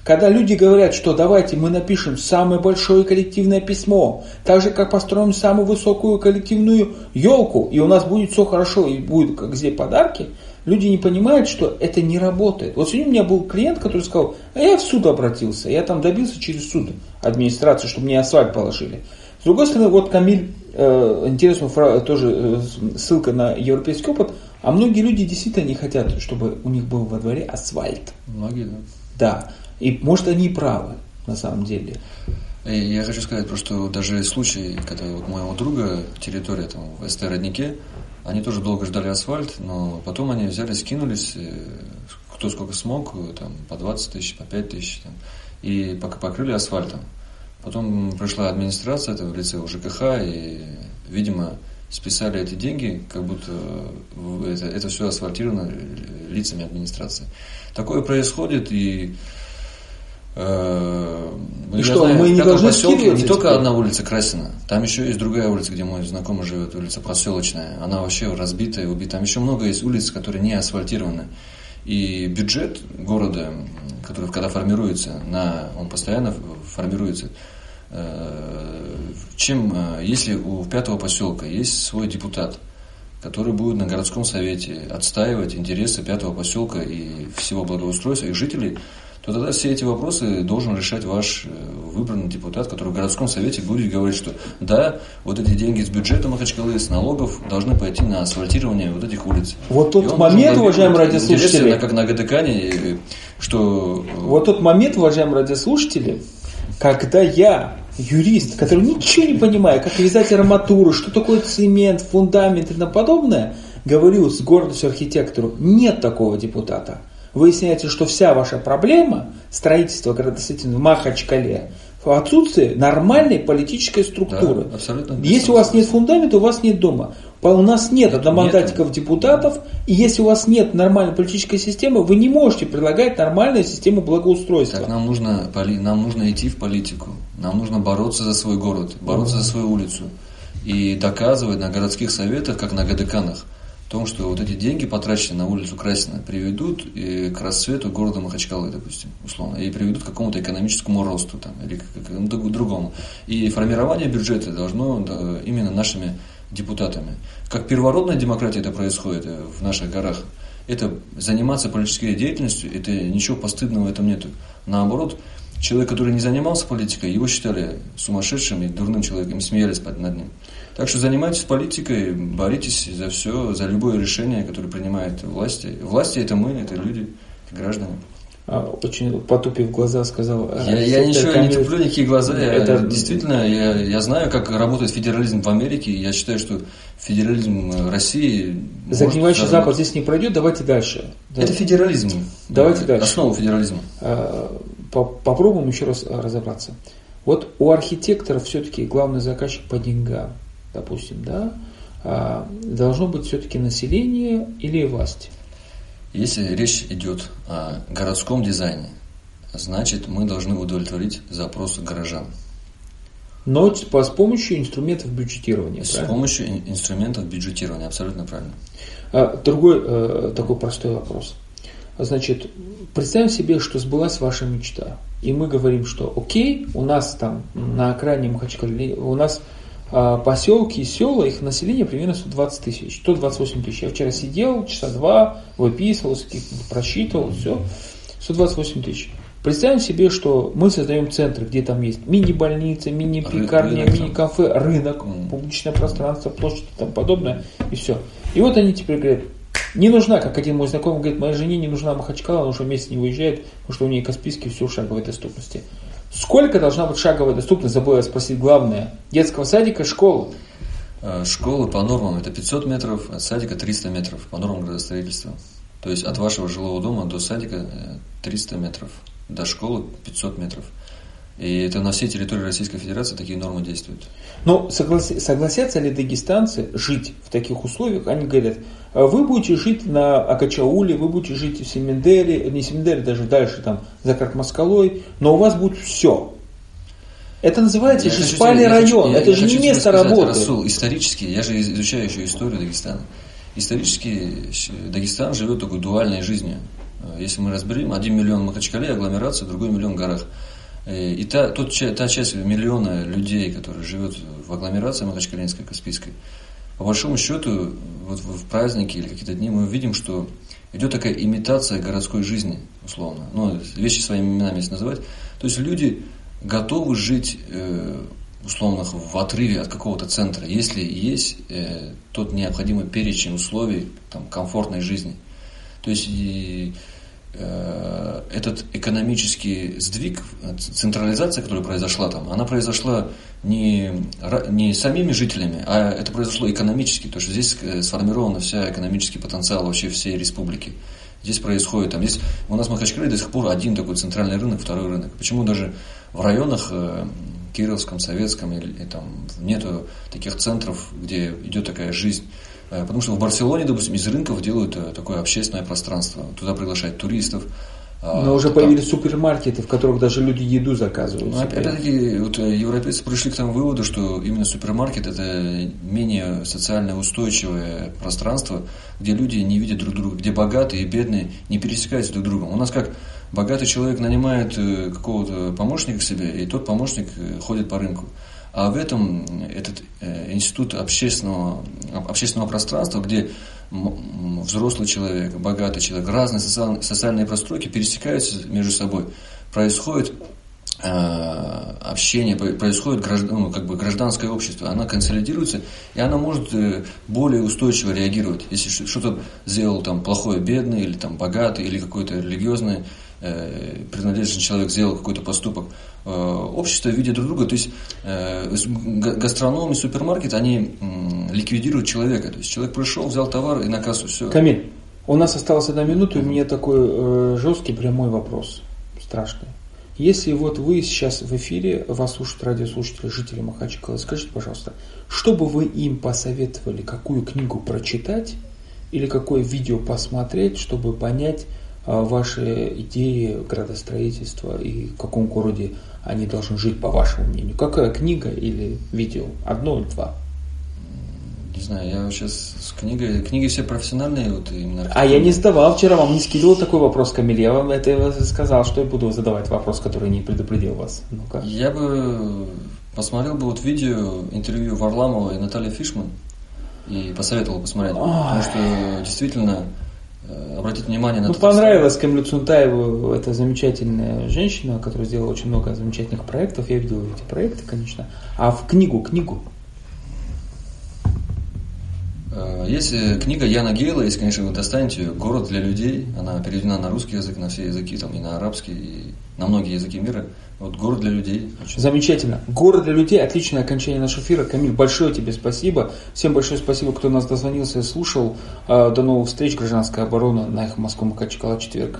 [SPEAKER 1] Когда люди говорят, что давайте мы напишем самое большое коллективное письмо, так же как построим самую высокую коллективную елку, и у нас будет все хорошо, и будет как где подарки, люди не понимают, что это не работает. Вот сегодня у меня был клиент, который сказал, а я в суд обратился, я там добился через суд администрации, чтобы мне асфальт положили. С другой стороны, вот Камиль, э, интересную фразу, тоже э, ссылка на европейский опыт, а многие люди действительно не хотят, чтобы у них был во дворе асфальт.
[SPEAKER 2] Многие, да.
[SPEAKER 1] Да. И может они и правы, на самом деле.
[SPEAKER 2] Я хочу сказать, просто даже случай, когда вот у моего друга территория там в СТ-роднике, они тоже долго ждали асфальт, но потом они взяли, скинулись, э, кто сколько смог, э, там по 20 тысяч, по 5 тысяч, там, и покрыли асфальтом. Потом пришла администрация, это в лице ЖКХ, и, видимо, списали эти деньги, как будто в- это, это все асфальтировано лицами администрации. Такое происходит, и э,
[SPEAKER 1] И что,
[SPEAKER 2] знаю,
[SPEAKER 1] мы не должны
[SPEAKER 2] поселке не только
[SPEAKER 1] теперь?
[SPEAKER 2] одна улица Красина, там еще есть другая улица, где мой знакомый живет, улица Проселочная. Она вообще разбитая, убита. Там еще много есть улиц, которые не асфальтированы. И бюджет города, который когда формируется, на, он постоянно формируется. э, Чем, э, если у пятого поселка есть свой депутат, который будет на городском совете отстаивать интересы пятого поселка и всего благоустройства их жителей, то тогда все эти вопросы должен решать ваш э, выбранный депутат, который в городском совете будет говорить, что да, вот эти деньги с бюджета Махачкалы, с налогов должны пойти на асфальтирование вот этих улиц.
[SPEAKER 1] Вот тот момент, уважаемые радиослушатели.
[SPEAKER 2] как на ГДКане, э, что э,
[SPEAKER 1] Вот тот момент, уважаемые радиослушатели, когда я, юрист, который ничего не понимает, как вязать арматуру, что такое цемент, фундамент и тому подобное, говорю с гордостью архитектору, нет такого депутата. Выясняется, что вся ваша проблема строительства градостроительства в Махачкале в отсутствии нормальной политической структуры.
[SPEAKER 2] Да, абсолютно
[SPEAKER 1] Если у вас нет фундамента, у вас нет дома. У нас нет одномандатиков депутатов, и если у вас нет нормальной политической системы, вы не можете предлагать нормальную систему благоустройства.
[SPEAKER 2] Так нам нужно, нам нужно идти в политику, нам нужно бороться за свой город, бороться за свою улицу и доказывать на городских советах, как на ГДКанах, в том, что вот эти деньги, потраченные на улицу Красина, приведут к расцвету города Махачкалы, допустим, условно, и приведут к какому-то экономическому росту там, или к какому-то другому. И формирование бюджета должно именно нашими депутатами. Как первородная демократия это происходит э, в наших горах. Это заниматься политической деятельностью, это ничего постыдного в этом нету. Наоборот, человек, который не занимался политикой, его считали сумасшедшим и дурным человеком, смеялись над ним. Так что занимайтесь политикой, боритесь за все, за любое решение, которое принимает власти. Власти это мы, это люди, это граждане.
[SPEAKER 1] А, очень потупив глаза сказал.
[SPEAKER 2] Э, я, я ничего не туплю, никакие глаза. Я, это... Действительно, я, я знаю, как работает федерализм в Америке. Я считаю, что федерализм России...
[SPEAKER 1] Загнивающий Запад здесь не пройдет, давайте дальше.
[SPEAKER 2] Это федерализм.
[SPEAKER 1] Давайте дальше.
[SPEAKER 2] Основа федерализма.
[SPEAKER 1] А, попробуем еще раз разобраться. Вот у архитекторов все-таки главный заказчик по деньгам, допустим, да, а, должно быть все-таки население или власть.
[SPEAKER 2] Если речь идет о городском дизайне, значит мы должны удовлетворить запросы горожан.
[SPEAKER 1] Но с помощью инструментов бюджетирования.
[SPEAKER 2] С правильно? помощью инструментов бюджетирования, абсолютно правильно.
[SPEAKER 1] А, другой э, такой простой вопрос. Значит, представим себе, что сбылась ваша мечта. И мы говорим, что окей, у нас там на окраине Махачкалы, у нас поселки и села, их население примерно 120 тысяч, 128 тысяч. Я вчера сидел, часа два, выписывал, просчитывал, все, 128 тысяч. Представим себе, что мы создаем центры, где там есть мини-больница, мини-пекарня, мини-кафе, рынок, публичное пространство, площадь и тому подобное, и все. И вот они теперь говорят, не нужна, как один мой знакомый говорит, моей жене не нужна Махачкала, она уже месяц не выезжает, потому что у нее Каспийский все в шаговой доступности. Сколько должна быть шаговая доступность, забыл я спросить главное, детского садика, школы?
[SPEAKER 2] Э, школы по нормам это 500 метров, от садика 300 метров по нормам градостроительства. То есть от вашего жилого дома до садика 300 э, метров, до школы 500 метров. И это на всей территории Российской Федерации такие нормы действуют.
[SPEAKER 1] Но соглас... согласятся ли дагестанцы жить в таких условиях? Они говорят, «А вы будете жить на Акачауле, вы будете жить в Семендере, не Семендере, даже дальше там за Каркмаскалой, но у вас будет все. Это называется я же спальный район, я, это я же не место работы.
[SPEAKER 2] Расул, исторически, я же изучаю еще историю Дагестана. Исторически Дагестан живет такой дуальной жизнью. Если мы разберем, один миллион в Махачкале, агломерация, другой миллион в горах. Э, и та, тот, та часть миллиона людей, которые живет в агломерации Махачкалинской, Каспийской, по большому счету, вот в праздники или какие-то дни мы видим, что идет такая имитация городской жизни, условно. Ну, вещи своими именами если называть. То есть люди готовы жить, э, условно, в отрыве от какого-то центра, если есть э, тот необходимый перечень условий там, комфортной жизни. То есть и, этот экономический сдвиг, централизация, которая произошла там, она произошла не, не самими жителями, а это произошло экономически, потому что здесь э, сформирован вся экономический потенциал вообще всей республики. Здесь происходит, там, здесь у нас в Махачкале до сих пор один такой центральный рынок, второй рынок. Почему даже в районах э, Кировском, Советском, или, там нету таких центров, где идет такая жизнь Э, потому что в Барселоне, допустим, из рынков делают э, такое общественное пространство. Туда приглашают туристов.
[SPEAKER 1] А, Но уже там... появились супермаркеты, в которых даже люди еду заказывают. Ну,
[SPEAKER 2] опять-таки, вот э, европейцы пришли к тому выводу, что именно супермаркет это менее социально устойчивое пространство, где люди не видят друг друга, где богатые и бедные не пересекаются друг с другом. У нас как богатый человек нанимает какого-то помощника к себе, и тот помощник ходит по рынку. А в этом этот э, институт общественного, общественного пространства, где взрослый человек, богатый человек, разные социальные, простройки пересекаются между собой. Происходит э, общение, происходит ну, как бы гражданское общество, она консолидируется, и она может э, более устойчиво реагировать. Если что-то сделал там плохое бедный, или там богатый, или какой-то религиозный э, принадлежный человек сделал какой-то поступок, э, общество видит друг друга, то есть э, гастроном и супермаркет, они э, ликвидируют человека, то есть человек пришел, взял товар и на кассу, все.
[SPEAKER 1] Камиль, у нас осталась одна минута, и у меня такой э, жесткий прямой вопрос, страшный. Если вот вы сейчас в эфире, вас слушают радиослушатели, жители Махачкалы, скажите, пожалуйста, что бы вы им посоветовали, какую книгу прочитать или какое видео посмотреть, чтобы понять ваши идеи градостроительства и в каком городе они должны жить, по вашему мнению? Какая книга или видео? Одно или два?
[SPEAKER 2] Не знаю, я сейчас с книгой... Книги все профессиональные, вот именно...
[SPEAKER 1] А я не задавал вчера, вам не скидывал такой вопрос, Камиль. Я вам это сказал, что я буду задавать вопрос, который не предупредил вас. Ну-ка.
[SPEAKER 2] Я бы посмотрел бы вот видео, интервью Варламова и Натальи Фишман и посоветовал посмотреть. Ой. Потому что действительно обратить внимание на
[SPEAKER 1] Ну, понравилась Камилю Цунтаеву эта замечательная женщина, которая сделала очень много замечательных проектов. Я видел эти проекты, конечно. А в книгу, книгу
[SPEAKER 2] Э, есть э, книга Яна Гейла, если, конечно, вы достанете ее, «Город для людей». Она переведена на русский язык, на все языки, там, и на арабский, и на многие языки мира. Вот «Город для людей».
[SPEAKER 1] Очень... Замечательно. «Город для людей» – отличное окончание нашего эфира. Камиль, большое тебе спасибо. Всем большое спасибо, кто нас дозвонился и слушал. Э, до новых встреч. Гражданская оборона на их Москву Макачкала четверг.